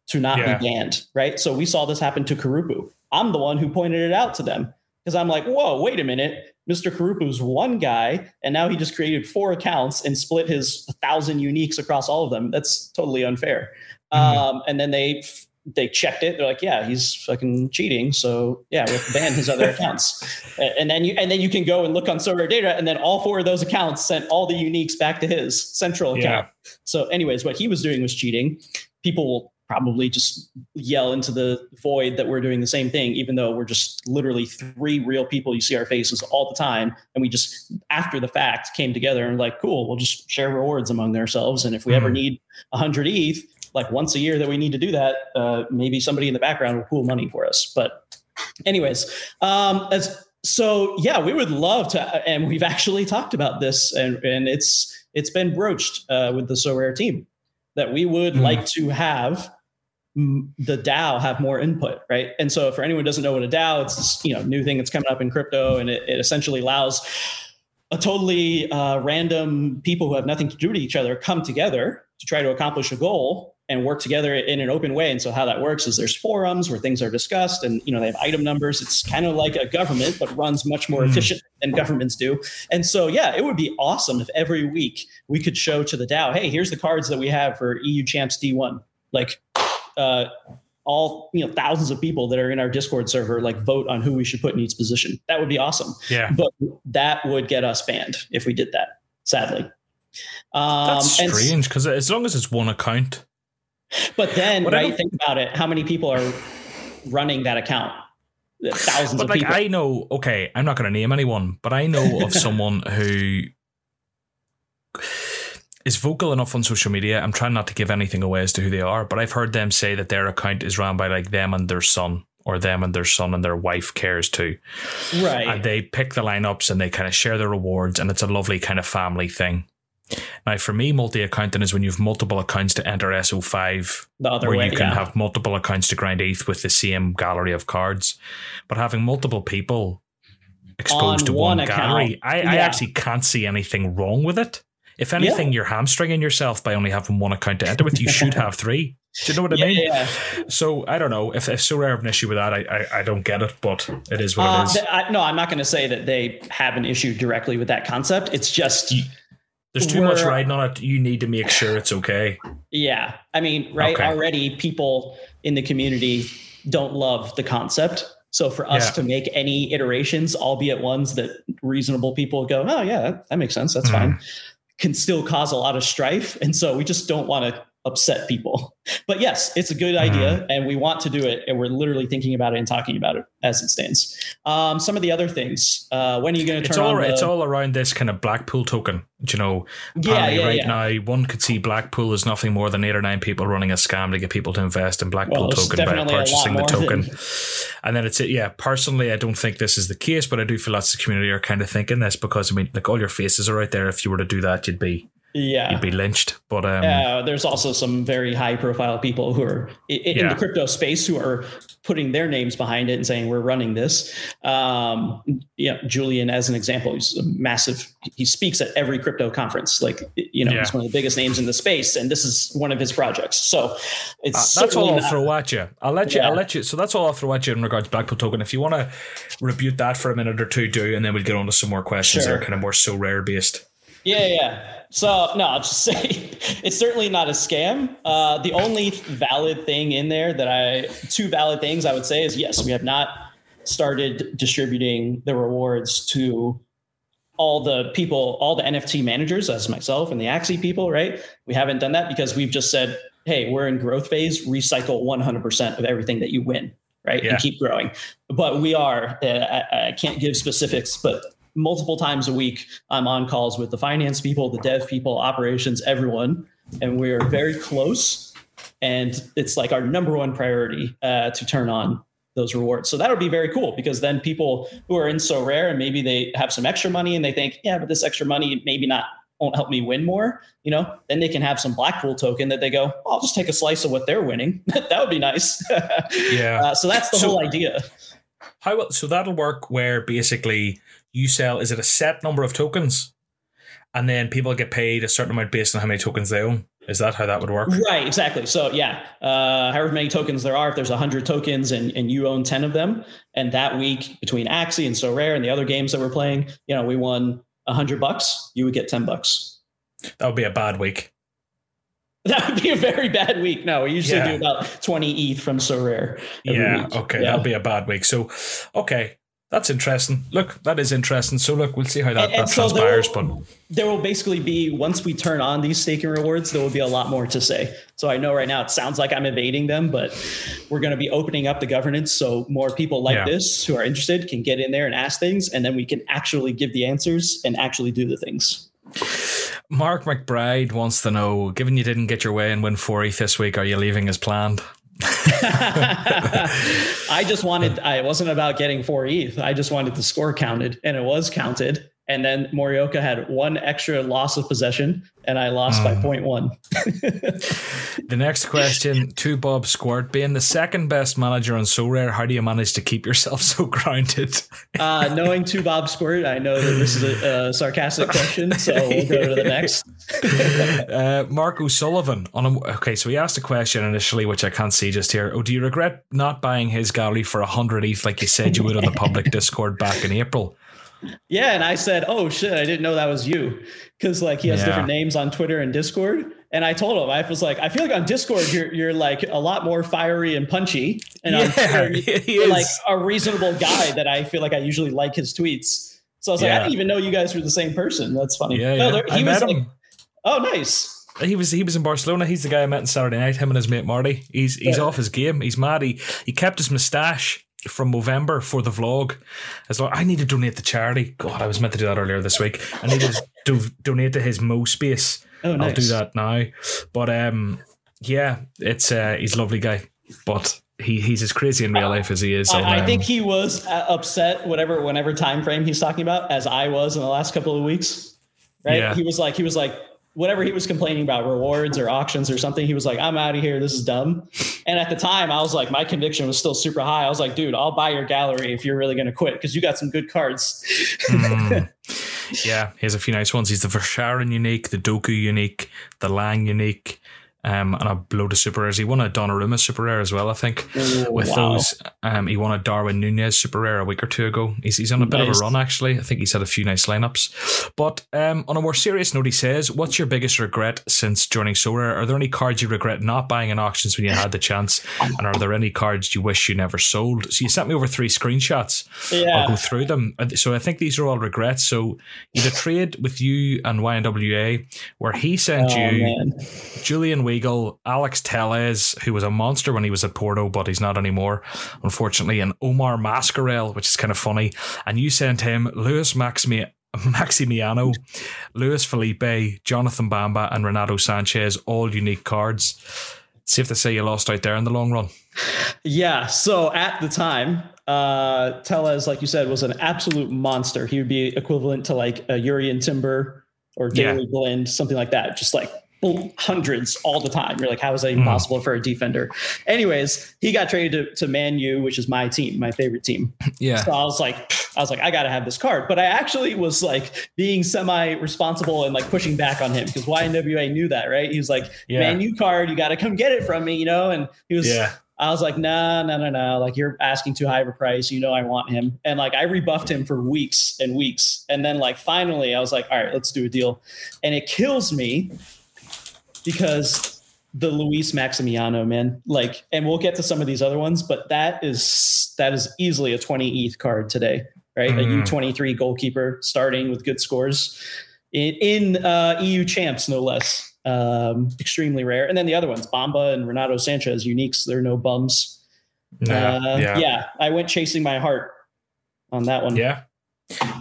to not yeah. be banned, right? So we saw this happen to Karupu. I'm the one who pointed it out to them because I'm like, whoa, wait a minute. Mr. Karupu's one guy, and now he just created four accounts and split his thousand uniques across all of them. That's totally unfair. Mm-hmm. Um, and then they they checked it. They're like, yeah, he's fucking cheating. So yeah, we have to ban his other accounts. And then you and then you can go and look on SorareData, and then all four of those accounts sent all the uniques back to his central account. Yeah. So, anyways, what he was doing was cheating. People will probably just yell into the void that we're doing the same thing, even though we're just literally three real people. You see our faces all the time, and we just after the fact came together and like, cool, we'll just share rewards among ourselves. And if we mm-hmm. ever need 100 ETH, like once a year that we need to do that, uh, maybe somebody in the background will pool money for us. But, anyways, um, as so yeah, we would love to, and we've actually talked about this, and and it's it's been broached uh, with the Sorare team that we would mm. like to have the DAO have more input, right? And so, for anyone who doesn't know what a DAO, it's this you know new thing that's coming up in crypto, and it, it essentially allows a totally uh, random people who have nothing to do with each other come together to try to accomplish a goal and work together in an open way. And so how that works is there's forums where things are discussed and you know they have item numbers. It's kind of like a government, but runs much more mm. efficient than governments do. And so yeah, it would be awesome if every week we could show to the DAO, hey, here's the cards that we have for EU champs D1. Like uh, all you know thousands of people that are in our discord server like vote on who we should put in each position that would be awesome yeah but that would get us banned if we did that sadly um, that's strange because as long as it's one account but then right think about it how many people are running that account thousands but of like people i know okay i'm not going to name anyone but i know of someone who is vocal enough on social media. I'm trying not to give anything away as to who they are, but I've heard them say that their account is run by like them and their son, or them and their son and their wife cares too. Right. And they pick the lineups and they kind of share the rewards, and it's a lovely kind of family thing. Now, for me, multi accounting is when you have multiple accounts to enter SO5, the other where way, you can yeah. have multiple accounts to grind ETH with the same gallery of cards. But having multiple people exposed On to one, one gallery, I, I actually can't see anything wrong with it. If anything, you're hamstringing yourself by only having one account to enter with. You should have three. Do you know what I yeah, mean? yeah. So I don't know if if Sorare of an issue with that. I I, I don't get it, but it is what Uh, it is. th- I, no, I'm not going to say that they have an issue directly with that concept. It's just, There's too much riding on it. You need to make sure it's okay. yeah. I mean, right? Okay. Already, people in the community don't love the concept. So for us Yeah. to make any iterations, albeit ones that reasonable people go, oh yeah, that, that makes sense. That's Mhm. fine, can still cause a lot of strife. And so we just don't want to upset people. But yes, it's a good idea, and we want to do it, and we're literally thinking about it and talking about it as it stands. Um, some of the other things. Uh, when are you going to It's turn all on the? it's all around this kind of Blackpool token. You know, yeah, yeah, right yeah. now one could see Blackpool is nothing more than eight or nine people running a scam to get people to invest in Blackpool Well, token by definitely a lot purchasing the token. than- And then it's it. Yeah, personally, I don't think this is the case, but I do feel lots of community are kind of thinking this because I mean, like all your faces are out there. If you were to do that, you'd be yeah. you'd be lynched. But um, Uh, there's also some very high profile people who are in Yeah. the crypto space who are putting their names behind it and saying we're running this. Um, yeah, Julian, as an example, he's a massive. He speaks at every crypto conference. Like you know, Yeah. he's one of the biggest names in the space, and this is one of his projects. So it's Uh, that's all I'll not- throw at you. I'll let you. Yeah. I'll let you. So that's all I'll throw at you in regards to Blackpool token. If you want to rebuke that for a minute or two, do, and then we'll get on to some more questions that are kind of more Sorare based. Yeah, yeah. So no, I'll just say it's certainly not a scam. Uh, the only valid thing in there that I two valid things I would say is yes, we have not started distributing the rewards to all the people, all the NFT managers, as myself and the Axie people, right? We haven't done that because we've just said, hey, we're in growth phase, recycle 100% of everything that you win, right? Yeah. And keep growing. But we are, uh, I, I can't give specifics, but multiple times a week, I'm on calls with the finance people, the dev people, operations, everyone, and we're very close. And it's like our number one priority uh, to turn on those rewards. So that would be very cool because then people who are in Sorare and maybe they have some extra money and they think, yeah, but this extra money maybe not won't help me win more, you know, then they can have some Blackpool token that they go, I'll just take a slice of what they're winning. that would be nice. Yeah. Uh, so that's the So- whole idea. How so that'll work where basically you sell is it a set number of tokens, and then people get paid a certain amount based on how many tokens they own. Is that how that would work? Right, exactly. So yeah, uh, however many tokens there are, if there's 100 tokens and, and you own 10 of them, and that week between Axie and Sorare and the other games that we're playing, you know, we won 100 bucks, you would get 10 bucks. That would be a bad week. That would be a very bad week. No, we usually Yeah. do about 20 ETH from Sorare. Yeah. week. Okay. Yeah. That'll be a bad week. So, okay. That's interesting. Look, that is interesting. So, look, we'll see how that, And- and that so transpires. there- But there will basically be once we turn on these staking rewards there will be a lot more to say so i know right now it sounds like i'm evading them but we're going to be opening up the governance so more people like Yeah. this who are interested can get in there and ask things and then we can actually give the answers and actually do the things Mark McBride wants to know given you didn't get your way and win 4 ETH this week, are you leaving as planned? i just wanted i it wasn't about getting four eth i just wanted the score counted and it was counted and then Morioka had one extra loss of possession, and I lost by Mm. point one. The next question to Bob Squirt, being the second best manager on Sorare, how do you manage to keep yourself so grounded? Uh, knowing to Bob Squirt, I know that this is a, a sarcastic question, so we'll go to the next. uh, Mark O'Sullivan on a, okay, so he asked a question initially, which I can't see just here. Oh, do you regret not buying his gallery for a hundred ETH like you said you would on the public Discord back in April? Yeah, and I said, "Oh shit, I didn't know that was you," because like he has Yeah. different names on Twitter and Discord. And I told him, I was like, I feel like on Discord you're you're like a lot more fiery and punchy, and on Yeah, Twitter you're is. like a reasonable guy that I feel like I usually like his tweets. So I was like, I Yeah. didn't even know you guys were the same person. That's funny. Yeah, No, yeah. there- I he was met like, him. oh, nice. He was he was in Barcelona. He's the guy I met on Saturday night. Him and his mate Marty. He's he's Yeah. off his game. He's mad. He he kept his moustache from November for the vlog. As well, I need to donate to charity. God, I was meant to do that earlier this week. I need to do, donate to his Mo space. Oh, nice. I'll do that now. But um, yeah, it's uh, he's a lovely guy. But he he's as crazy in real life as he is. on, I, I um, think he was uh, upset, whatever, whenever time frame he's talking about, as I was in the last couple of weeks. Right? Yeah. He was like, he was like, whatever he was complaining about, rewards or auctions or something. He was like, I'm out of here. This is dumb. And at the time, I was like, my conviction was still super high. I was like, dude, I'll buy your gallery if you're really going to quit because you got some good cards. Mm. yeah, he has a few nice ones. He's the Verschaeren unique, the Doku unique, the Lang unique, um, and a load of super rares. He won a Donnarumma super rare as well, I think. With Wow. those, um, he won a Darwin Nunez super rare a week or two ago. He's, he's on a bit of a run, actually. I think he's had a few nice lineups. But um, on a more serious note, he says, What's your biggest regret since joining Sorare? Are there any cards you regret not buying in auctions when you had the chance? And are there any cards you wish you never sold? So you sent me over three screenshots. Yeah. I'll go through them. So I think these are all regrets. So a trade with you and YNWA where he sent Oh, you man. Julian Weigl, Alex Telles, who was a monster when he was at Porto, but he's not anymore, unfortunately, and Omar Mascarell, which is kind of funny. And you sent him Luis Maximi- Maximiano, Luis Felipe, Jonathan Bamba, and Renato Sanches, all unique cards. Safe to say you lost out there in the long run. Yeah. So at the time, uh, Telles, like you said, was an absolute monster. He would be equivalent to like a Jurrien Timber or Yeah. Daley Blind, something like that. Just like hundreds all the time. You're like, how is that even Mhm. possible for a defender? Anyways, he got traded to, to Man U, which is my team, my favorite team. Yeah. So I was like, I was like, I gotta have this card. But I actually was like being semi-responsible and like pushing back on him because YNWA knew that, right? He was like, Yeah. Man U card, you gotta come get it from me, you know? And he was Yeah. I was like, no, no, no, no. Like you're asking too high of a price. You know, I want him. And like I rebuffed him for weeks and weeks. And then like finally I was like, all right, let's do a deal. And it kills me because the Luis Maximiano, man. Like, and we'll get to some of these other ones, but that is that is easily a 20 ETH card today, right? A Mm. U23 goalkeeper starting with good scores in, in uh, EU champs, no less. Um, extremely rare. And then the other ones, Bamba and Renato Sanches, uniques. They're no bums. Yeah. Uh, yeah. yeah, I went chasing my heart on that one. Yeah.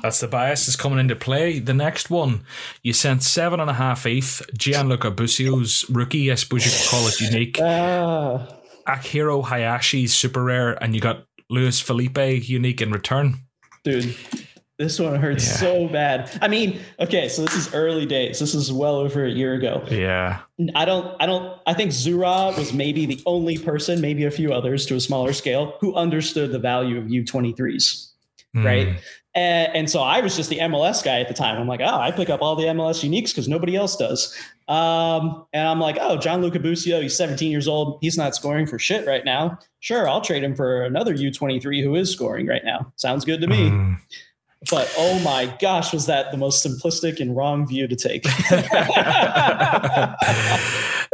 That's the bias is coming into play. The next one, you sent seven and a half ETH. Gianluca Busio's rookie, I suppose you could call it unique. Ah, Akihiro Hayashi's super rare, and you got Luis Felipe unique in return. dude, this one hurts Yeah. so bad. I mean, okay, so this is early days. This is well over a year ago. Yeah. I don't, I don't, I think Zura was maybe the only person, maybe a few others to a smaller scale, who understood the value of U23s. Right. And, and so I was just the MLS guy at the time. I'm like, oh, I pick up all the MLS uniques because nobody else does. Um, and I'm like, oh, Gianluca Busio, he's 17 years old. He's not scoring for shit right now. Sure, I'll trade him for another U23 who is scoring right now. Sounds good to me. Mm. But oh my gosh, was that the most simplistic and wrong view to take?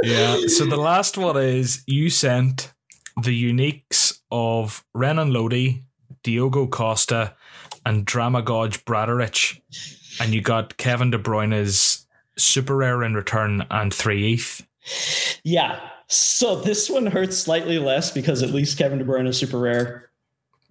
yeah. So the last one is you sent the uniques of Renan Lodi, Diogo Costa, and Domagoj Bradarić, and you got Kevin De Bruyne's super rare in return and three ETH. yeah. So this one hurts slightly less because at least Kevin De Bruyne is super rare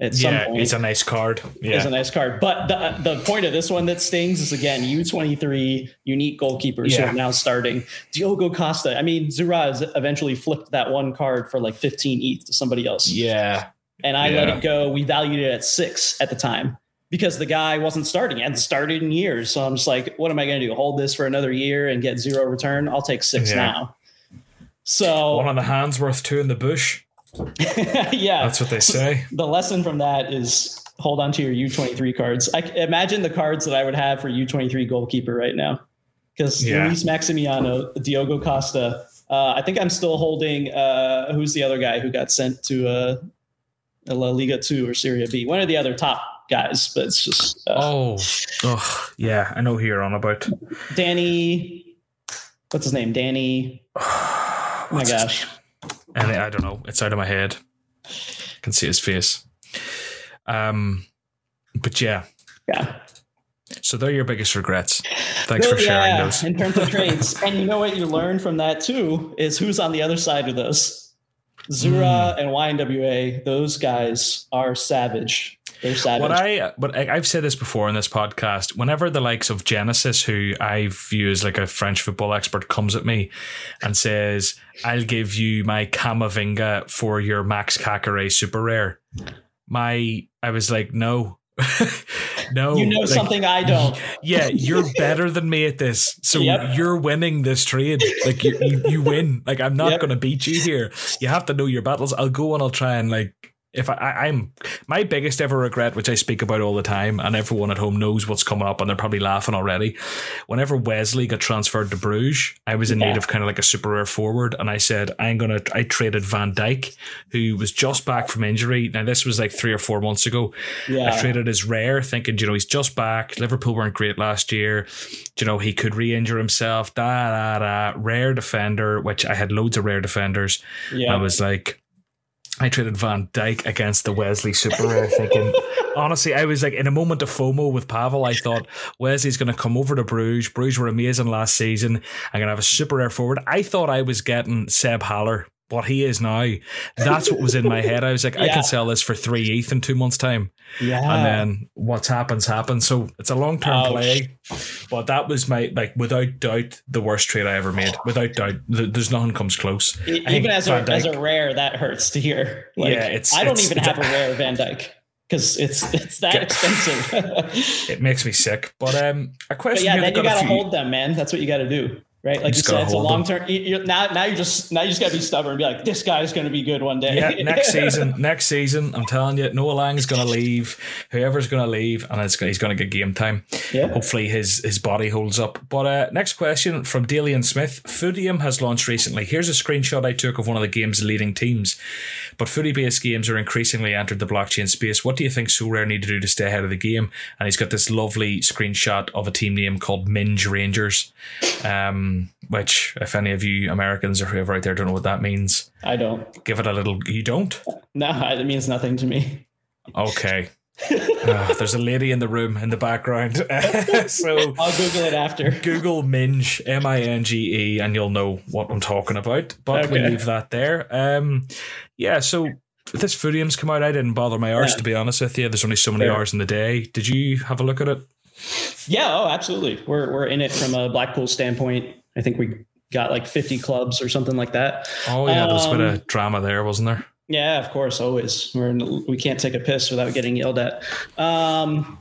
at some Yeah, point. it's a nice card. Yeah. a nice card. But the the point of this one that stings is again U23 unique goalkeepers who are now starting. Diogo Costa. I mean, Zura has eventually flipped that one card for like 15 ETH to somebody else. Yeah. And I let it go. We valued it at six at the time. Because the guy wasn't starting and started in years. So I'm just like, what am I going to do? Hold this for another year and get zero return? I'll take six yeah. now. So one on the hands worth two in the bush. yeah, that's what they say. The lesson from that is hold on to your U23 cards. I imagine the cards that I would have for U23 goalkeeper right now because yeah. Luis Maximiano, Diogo Costa. Uh, I think I'm still holding. Uh, who's the other guy who got sent to uh, La Liga Two or Serie B? One of the other top guys, but it's just. Uh, oh, oh, yeah, I know who you're on about. Danny, what's his name? Danny. oh my gosh. And I don't know. It's out of my head. I can see his face. Um, but yeah. Yeah. So they're your biggest regrets. Thanks for sharing yeah, those. In terms of trades. and you know what you learn from that too is who's on the other side of those. Zura mm. and YNWA, those guys are savage. They're savage. What I but I've said this before in this podcast. Whenever the likes of Genesis, who I view as like a French football expert, comes at me and says, "I'll give you my Camavinga for your Max Caqueret super rare," my I was like, "No, no, you know like, something I don't. Yeah, you're better than me at this, so yep. you're winning this trade. Like you, you, you win. Like I'm not yep. going to beat you here. You have to know your battles. I'll go and I'll try and like if I, am my biggest ever regret, which I speak about all the time, and everyone at home knows what's coming up, and they're probably laughing already. Whenever Wesley got transferred to Bruges, I was in yeah. need of kind of like a super rare forward, and I said I'm gonna. I traded Van Dijk, who was just back from injury. Now this was like three or four months ago. Yeah. I traded his rare, thinking you know he's just back. Liverpool weren't great last year. You know he could re-injure himself. Da da da. Rare defender, which I had loads of rare defenders. Yeah. I was like I traded Van Dijk against the Wesley Super Rare, thinking, honestly, I was like in a moment of FOMO with Pavel. I thought Wesley's going to come over to Bruges. Bruges were amazing last season. I'm going to have a Super Rare forward. I thought I was getting Seb Haller what he is now. That's what was in my head. I was like, yeah. I can sell this for three ETH in two months' time. Yeah. And then what's happens happens. So it's a long term play. But that was my like without doubt the worst trade I ever made. Without doubt, there's nothing comes close. Even as a, as a rare, that hurts to hear. Like, yeah, it's. I don't it's, even it's have a, rare Van Dijk because it's it's that expensive. it makes me sick. But um, a question. But yeah, then you got to hold them, man. That's what you got to do right? Like you said, it's a long term. Now, now you just now you just got to be stubborn and be like, this guy's going to be good one day. Yeah, next season, next season, I'm telling you, Noah Lang is going to leave. Whoever's going to leave, and it's, he's going to get game time. Yeah. Hopefully, his his body holds up. But uh, next question from Dalian Smith. Footium has launched recently. Here's a screenshot I took of one of the game's leading teams. But footy based games are increasingly entered the blockchain space. What do you think Sorare need to do to stay ahead of the game? And he's got this lovely screenshot of a team name called Minge Rangers. Um, which, if any of you Americans or whoever out there don't know what that means, I don't. Give it a little. You don't? No, it means nothing to me. Okay. uh, there's a lady in the room in the background. so I'll Google it after. Google Minge, M I N G E, and you'll know what I'm talking about. But okay. we leave that there. Um, yeah, so this Footium's come out. I didn't bother my arse, yeah. to be honest with you. There's only so many Fair. hours in the day. Did you have a look at it? Yeah, oh, absolutely. We're we're in it from a Blackpool standpoint. I think we got like 50 clubs or something like that. Oh yeah, um, there was a bit of um, drama there, wasn't there? Yeah, of course, always. We're in, we can't take a piss without getting yelled at. Um,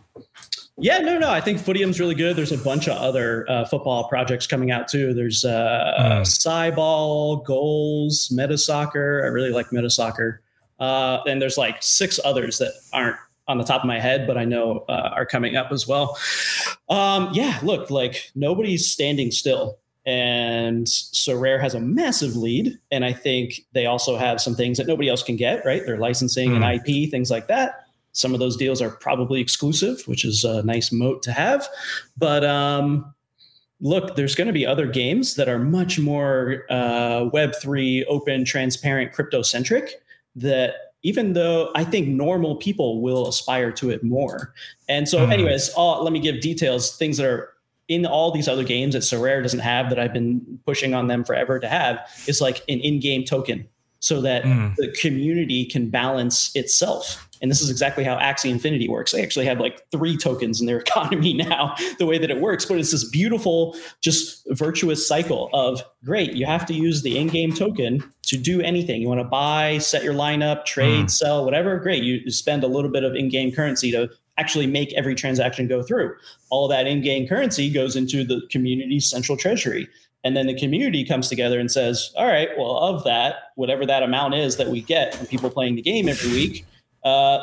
yeah, no, no. I think Footium's really good. There's a bunch of other uh, football projects coming out too. There's uh, mm. Cyball, Goals, Meta Soccer. I really like Meta Soccer. Uh, and there's like six others that aren't on the top of my head, but I know uh, are coming up as well. Um, yeah, look, like nobody's standing still. And Sorare has a massive lead. And I think they also have some things that nobody else can get, right? Their licensing mm. and hmm. IP, things like that. Some of those deals are probably exclusive, which is a nice moat to have. But um, look, there's going to be other games that are much more uh, Web3 open, transparent, crypto centric that even though I think normal people will aspire to it more. And so, mm. anyways, all, let me give details, things that are in all these other games that Sorare doesn't have that I've been pushing on them forever to have is like an in-game token so that mm. the community can balance itself. And this is exactly how Axie Infinity works. They actually have like three tokens in their economy now, the way that it works. But it's this beautiful, just virtuous cycle of great, you have to use the in game token to do anything. You want to buy, set your lineup, trade, mm. sell, whatever. Great. You spend a little bit of in game currency to actually make every transaction go through. All that in-game currency goes into the community's central treasury. And then the community comes together and says, all right, well, of that, whatever that amount is that we get from people playing the game every week, uh,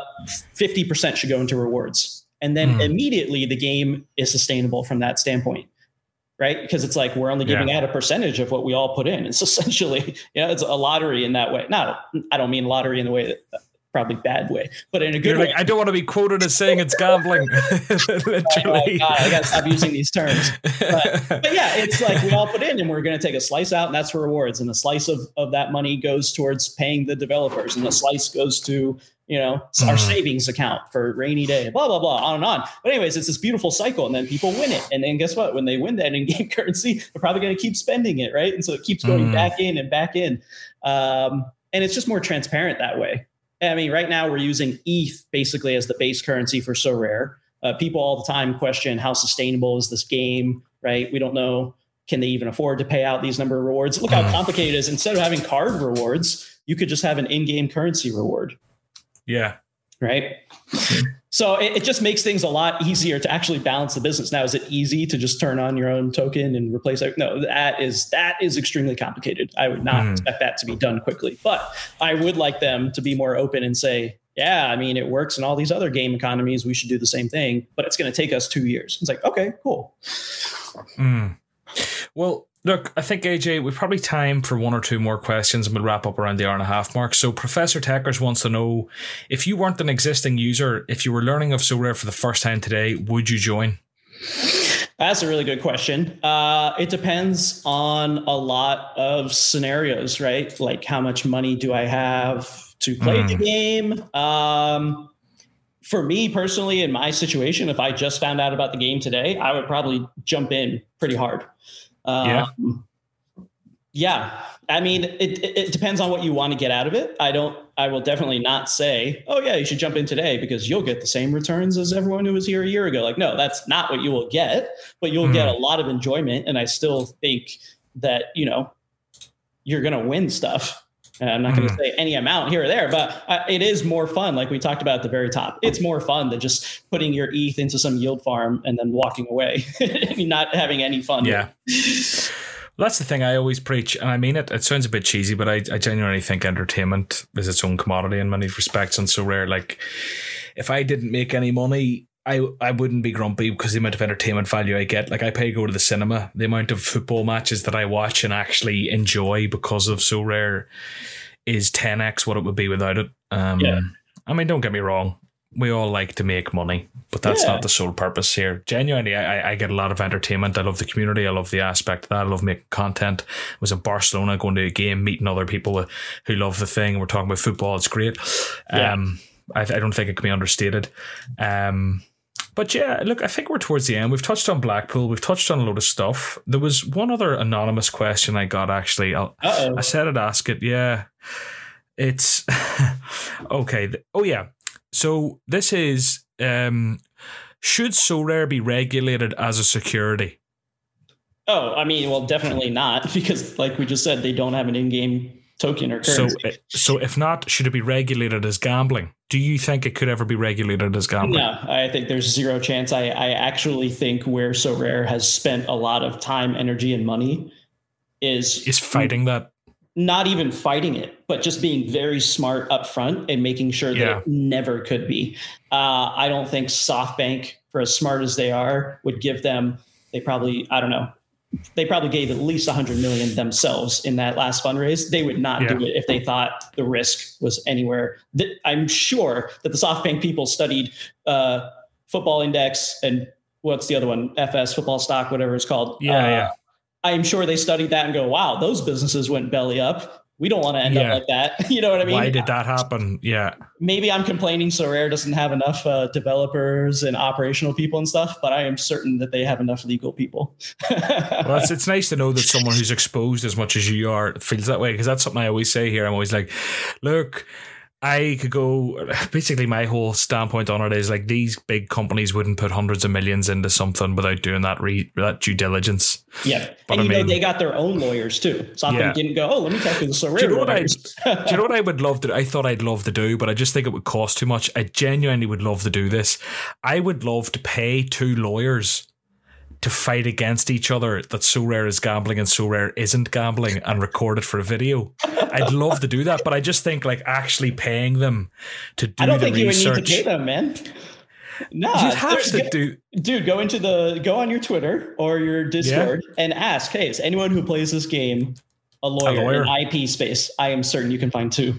50% should go into rewards. And then mm. immediately the game is sustainable from that standpoint right? Because it's like we're only giving yeah. out a percentage of what we all put in. It's essentially, you know, it's a lottery in that way. Not, I don't mean lottery in the way that probably bad way, but in a good You're way. Like, I don't want to be quoted as saying it's gambling. Literally. Oh God, I gotta stop using these terms. But, but, yeah, it's like we all put in and we're going to take a slice out and that's for rewards. And a slice of, of that money goes towards paying the developers and the slice goes to, you know, our savings account for rainy day, blah, blah, blah, on and on. But anyways, it's this beautiful cycle. And then people win it. And then guess what? When they win that in game currency, they're probably going to keep spending it. Right. And so it keeps going mm. back in and back in. Um, and it's just more transparent that way. I mean, right now we're using ETH basically as the base currency for Sorare. Uh, people all the time question how sustainable is this game, right? We don't know. Can they even afford to pay out these number of rewards? Look how mm. complicated it is. Instead of having card rewards, you could just have an in-game currency reward. Yeah. Right. So it, it, just makes things a lot easier to actually balance the business. Now, is it easy to just turn on your own token and replace it? No, that is that is extremely complicated. I would not mm. expect that to be done quickly. But I would like them to be more open and say, yeah, I mean, it works in all these other game economies. We should do the same thing, but it's going to take us two years. It's like, okay, cool. Mm. Well, Look, I think AJ, we've probably time for one or two more questions and we'll wrap up around the hour and a half mark. So Professor Techers wants to know if you weren't an existing user, if you were learning of Sorare for the first time today, would you join? That's a really good question. Uh, it depends on a lot of scenarios, right? Like how much money do I have to play mm. the game? Um, for me personally, in my situation, if I just found out about the game today, I would probably jump in pretty hard. Um, yeah. Yeah. I mean, it, it depends on what you want to get out of it. I don't, I will definitely not say, oh, yeah, you should jump in today because you'll get the same returns as everyone who was here a year ago. Like, no, that's not what you will get, but you'll mm. get hmm. a lot of enjoyment. And I still think that, you know, you're going to win stuff. And I'm not going to mm. say any amount here or there, but uh, it is more fun. Like we talked about at the very top, it's more fun than just putting your ETH into some yield farm and then walking away, not having any fun. Yeah. Well, that's the thing I always preach, and I mean it. It sounds a bit cheesy, but I, I genuinely think entertainment is its own commodity in many respects, and Sorare. Like, if I didn't make any money, I I wouldn't be grumpy because the amount of entertainment value I get. Like I pay to go to the cinema. The amount of football matches that I watch and actually enjoy because of Sorare is 10x what it would be without it. Um, yeah. I mean, don't get me wrong. We all like to make money, but that's yeah. not the sole purpose here. Genuinely, I, I get a lot of entertainment. I love the community. I love the aspect of that. I love making content. I was in Barcelona going to a game, meeting other people who love the thing. We're talking about football. It's great. Yeah. Um, I, I don't think it can be understated. Um, but yeah, look, I think we're towards the end. We've touched on Blackpool. We've touched on a load of stuff. There was one other anonymous question I got actually. I'll, I said I'd ask it. Yeah, it's okay. Oh yeah. So this is um, should Sorare be regulated as a security? Oh, I mean, well, definitely not because, like we just said, they don't have an in-game token or currency. So, so if not, should it be regulated as gambling? Do you think it could ever be regulated as gambling? No, I think there's zero chance. I, I actually think where Sorare has spent a lot of time, energy, and money is is fighting that. Not even fighting it, but just being very smart up front and making sure that yeah. it never could be. Uh, I don't think SoftBank, for as smart as they are, would give them. They probably, I don't know, they probably gave at least 100 million themselves in that last fundraise. They would not yeah. do it if they thought the risk was anywhere. I'm sure that the SoftBank people studied uh, Football Index and what's the other one? FS Football Stock, whatever it's called. Yeah, uh, yeah. I'm sure they studied that and go, wow, those businesses went belly up we don't want to end yeah. up like that. you know what I mean? Why did that happen? Yeah. Maybe I'm complaining Sorare doesn't have enough uh, developers and operational people and stuff, but I am certain that they have enough legal people. well, it's, it's nice to know that someone who's exposed as much as you are feels that way because that's something I always say here. I'm always like, look, I could go. Basically, my whole standpoint on it is like these big companies wouldn't put hundreds of millions into something without doing that re, that due diligence. Yeah, but and I you mean, know they got their own lawyers too. So yeah. didn't go. Oh, let me talk to the Sorare. Do you know what I? do you know what I would love to? I thought I'd love to do, but I just think it would cost too much. I genuinely would love to do this. I would love to pay two lawyers to fight against each other that Sorare is gambling and Sorare isn't gambling and record it for a video. I'd love to do that, but I just think like actually paying them to do I don't think research. you would need to pay them, man. No, you have to do, dude. Go into the go on your Twitter or your Discord yeah. and ask, "Hey, is anyone who plays this game a lawyer, a lawyer in IP space?" I am certain you can find two,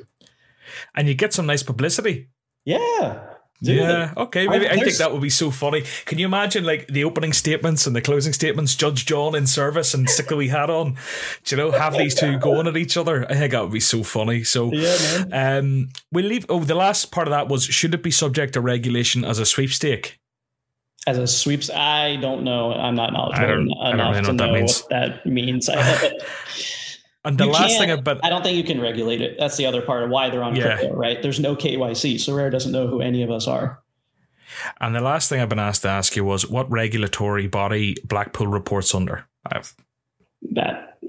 and you get some nice publicity. Yeah, Dude, yeah, okay, maybe I, I think that would be so funny. Can you imagine like the opening statements and the closing statements, Judge John in service and stick wee hat on? Do you know, have these two going at each other? I think that would be so funny. So yeah, man. um we'll leave oh the last part of that was should it be subject to regulation as a sweepstake? As a sweeps, I don't know. I'm not knowledgeable enough really know to know what that means. And the you last thing about I don't think you can regulate it. That's the other part of why they're on yeah. crypto, right? There's no KYC. Sorare doesn't know who any of us are. And the last thing I've been asked to ask you was what regulatory body Blackpool reports under? I've that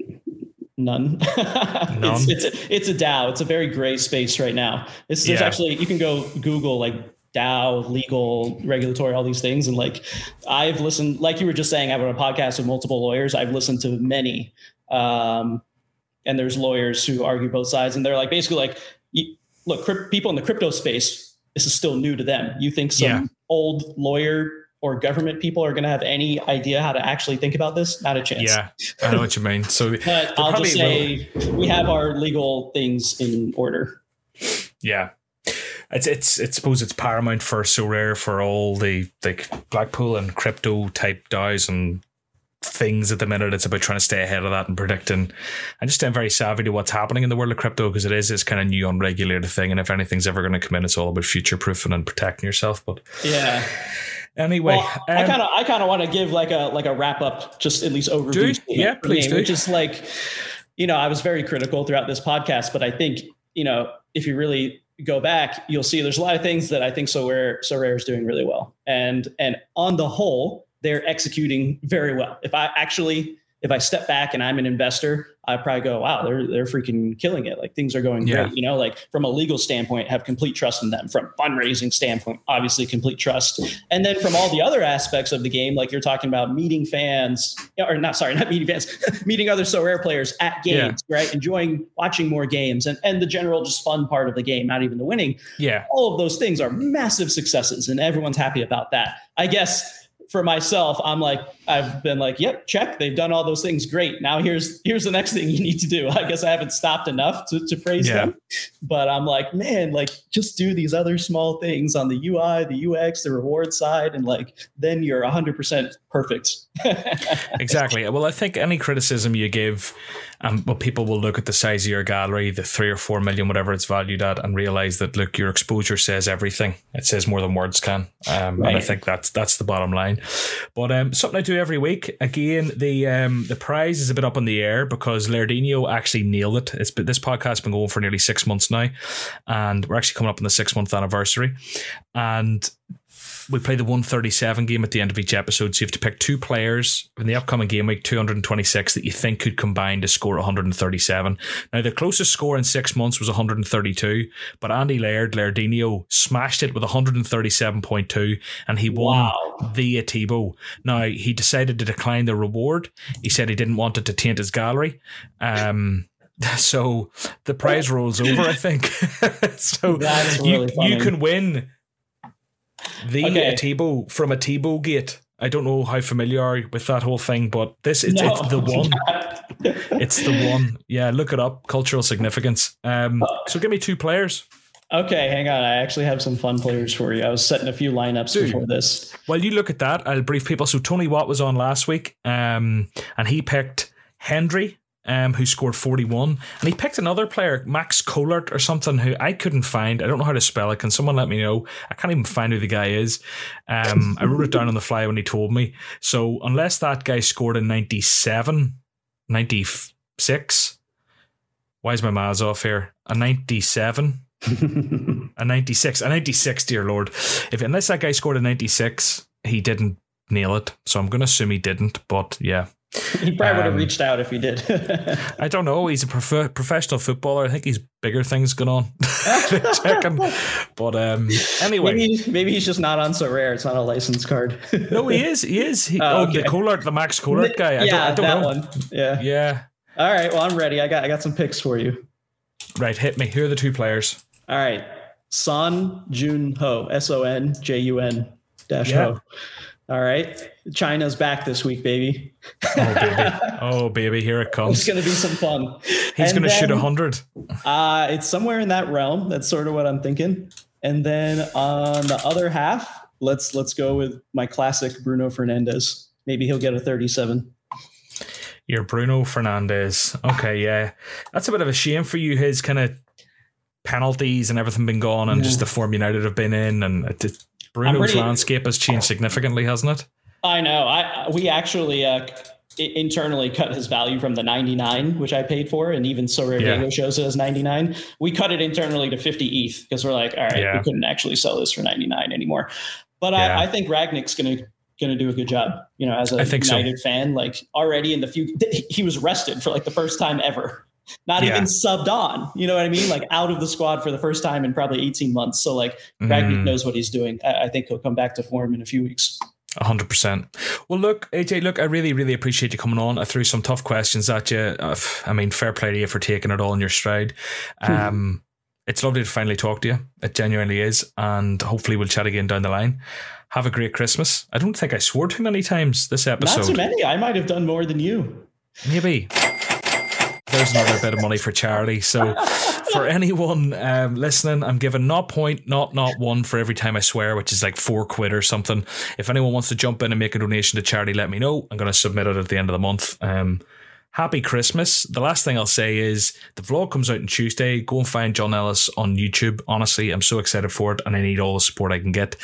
none. none. it's, it's, a, it's a DAO. It's a very gray space right now. It's there's yeah. actually you can go Google like DAO, legal, regulatory, all these things. And like I've listened, like you were just saying, I have on a podcast with multiple lawyers. I've listened to many. Um, and there's lawyers who argue both sides, and they're like basically like, look, crypt- people in the crypto space, this is still new to them. You think some yeah. old lawyer or government people are going to have any idea how to actually think about this? Not a chance. Yeah, I know what you mean. So, but I'll just say will. we have our legal things in order. Yeah, it's it's it's suppose it's paramount for Sorare for all the like Blackpool and crypto type DAOs and things at the minute. It's about trying to stay ahead of that and predicting and just staying very savvy to what's happening in the world of crypto because it is this kind of new unregulated thing. And if anything's ever going to come in, it's all about future proofing and protecting yourself. But yeah. Anyway, well, um, I kind of I kind of want to give like a like a wrap up, just at least overview. Yeah, please do. Which is like, you know, I was very critical throughout this podcast, but I think you know if you really go back, you'll see there's a lot of things that I think Sorare Sorare is doing really well, and and on the whole, they're executing very well. If I actually, if I step back and I'm an investor, I probably go, wow, they're they're freaking killing it. Like things are going yeah. great. You know, like from a legal standpoint, have complete trust in them. From fundraising standpoint, obviously complete trust. And then from all the other aspects of the game, like you're talking about meeting fans, or not sorry, not meeting fans, meeting other Sorare players at games, yeah. right? Enjoying watching more games and, and the general just fun part of the game, not even the winning. Yeah. All of those things are massive successes and everyone's happy about that. I guess for myself, I'm like, I've been like, yep, check. They've done all those things. Great. Now here's here's the next thing you need to do. I guess I haven't stopped enough to, to praise yeah. them. But I'm like, man, like just do these other small things on the UI, the UX, the reward side, and like then you're hundred percent perfect. exactly. Well, I think any criticism you give um, well, people will look at the size of your gallery, the three or four million, whatever it's valued at, and realize that look, your exposure says everything. It says more than words can, um, right. and I think that's that's the bottom line. But um, something I do every week. Again, the um, the prize is a bit up in the air because Lairdinho actually nailed it. It's been, this podcast has been going for nearly six months now, and we're actually coming up on the six month anniversary. And we play the 137 game at the end of each episode. So you have to pick two players in the upcoming game week 226 that you think could combine to score 137. Now, the closest score in six months was 132, but Andy Laird, Lairdinho, smashed it with 137.2 and he won wow. via Tebow. Now, he decided to decline the reward. He said he didn't want it to taint his gallery. Um, so the prize rolls over, I think. so really you, you can win the okay. Tebow from a Tebow gate. I don't know how familiar are with that whole thing, but this it's, no, it's the one. it's the one. Yeah, look it up. Cultural significance. Um, so give me two players. Okay, hang on. I actually have some fun players for you. I was setting a few lineups Dude, before this. While you look at that, I'll brief people. So Tony Watt was on last week, um, and he picked Hendry, um, who scored 41. And he picked another player, Max Colert or something, who I couldn't find. I don't know how to spell it. Can someone let me know? I can't even find who the guy is. Um, I wrote it down on the fly when he told me. So unless that guy scored in 97, 96, why is my maths off here? A 97. a 96. A 96, dear Lord. If Unless that guy scored a 96, he didn't nail it. So I'm going to assume he didn't. But yeah. He probably um, would have reached out if he did. I don't know. He's a prof- professional footballer. I think he's bigger things going on. But um, anyway, maybe, maybe, he's just not on Sorare. It's not a license card. no, he is. He is. He, oh, okay. oh, the Colart, the Max Colart guy. I yeah, don't, I don't that know. one. Yeah. Yeah. All right. Well, I'm ready. I got I got some picks for you. Right. Hit me. Who are the two players? All right. Son Jun Ho. S O N J U N dash Ho. All right. China's back this week, baby. oh, baby. Oh, baby. Here it comes. It's going to be some fun. He's going to shoot 100. Uh, it's somewhere in that realm. That's sort of what I'm thinking. And then on the other half, let's let's go with my classic Bruno Fernandes. Maybe he'll get a 37. You're Bruno Fernandes. Okay, yeah. That's a bit of a shame for you. His kind of penalties and everything been gone and yeah. just the form United have been in and it, Bruno's pretty, landscape has changed significantly, hasn't it? I know. I we actually uh, internally cut his value from the 99, which I paid for, and even So Sorare yeah. shows it as 99. We cut it internally to 50 ETH because we're like, all right, yeah. we couldn't actually sell this for 99 anymore. But yeah. I, I think Rangnick's going to going to do a good job. You know, as a United so. fan, like already in the few, he was rested for like the first time ever. Not yeah. even subbed on. You know what I mean? Like out of the squad for the first time in probably 18 months. So like mm. Knows what he's doing. I, I think he'll come back to form in a few weeks hundred percent. Well, look, AJ, look, I really, really appreciate you coming on. I threw some tough questions at you. Uh, I mean, fair play to you for taking it all in your stride. Hmm. Um, it's lovely to finally talk to you. It genuinely is, and hopefully we'll chat again down the line. Have a great Christmas. I don't think I swore too many times this episode. Not too many. I might have done more than you. Maybe. There's another bit of money for charity. So for anyone um, listening, I'm giving not point, not not one for every time I swear, which is like four quid or something. If anyone wants to jump in and make a donation to charity, let me know. I'm going to submit it at the end of the month. Um, happy Christmas. The last thing I'll say is the vlog comes out on Tuesday. Go and find John Ellis on YouTube. Honestly, I'm so excited for it and I need all the support I can get.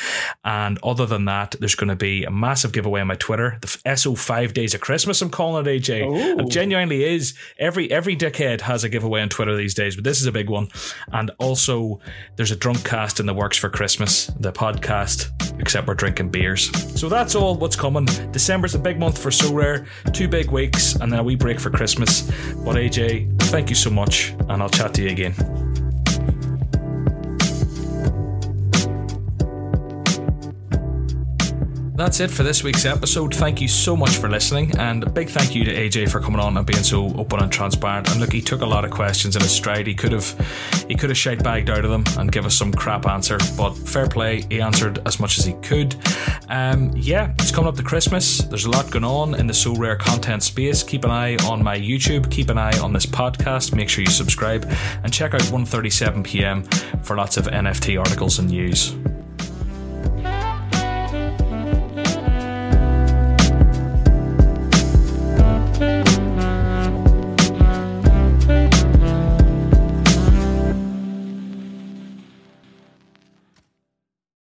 And other than that, there's going to be a massive giveaway on my Twitter. The SO five days of Christmas, I'm calling it AJ. Ooh. It genuinely is. Every every dickhead has a giveaway on Twitter these days, but this is a big one. And also there's a drunk cast in the works for Christmas, the podcast, except we're drinking beers. So that's all what's coming. December's a big month for Sorare, two big weeks, and then a wee break for Christmas. But AJ, thank you so much, and I'll chat to you again. That's it for this week's episode. Thank you so much for listening, and a big thank you to AJ for coming on and being so open and transparent. And look, he took a lot of questions in his stride. He could have, he could have shite bagged out of them and give us some crap answer, but fair play, he answered as much as he could. Um, yeah, it's coming up to Christmas. There's a lot going on in the Sorare content space. Keep an eye on my YouTube. Keep an eye on this podcast. Make sure you subscribe and check out 1:37 p.m. for lots of NFT articles and news.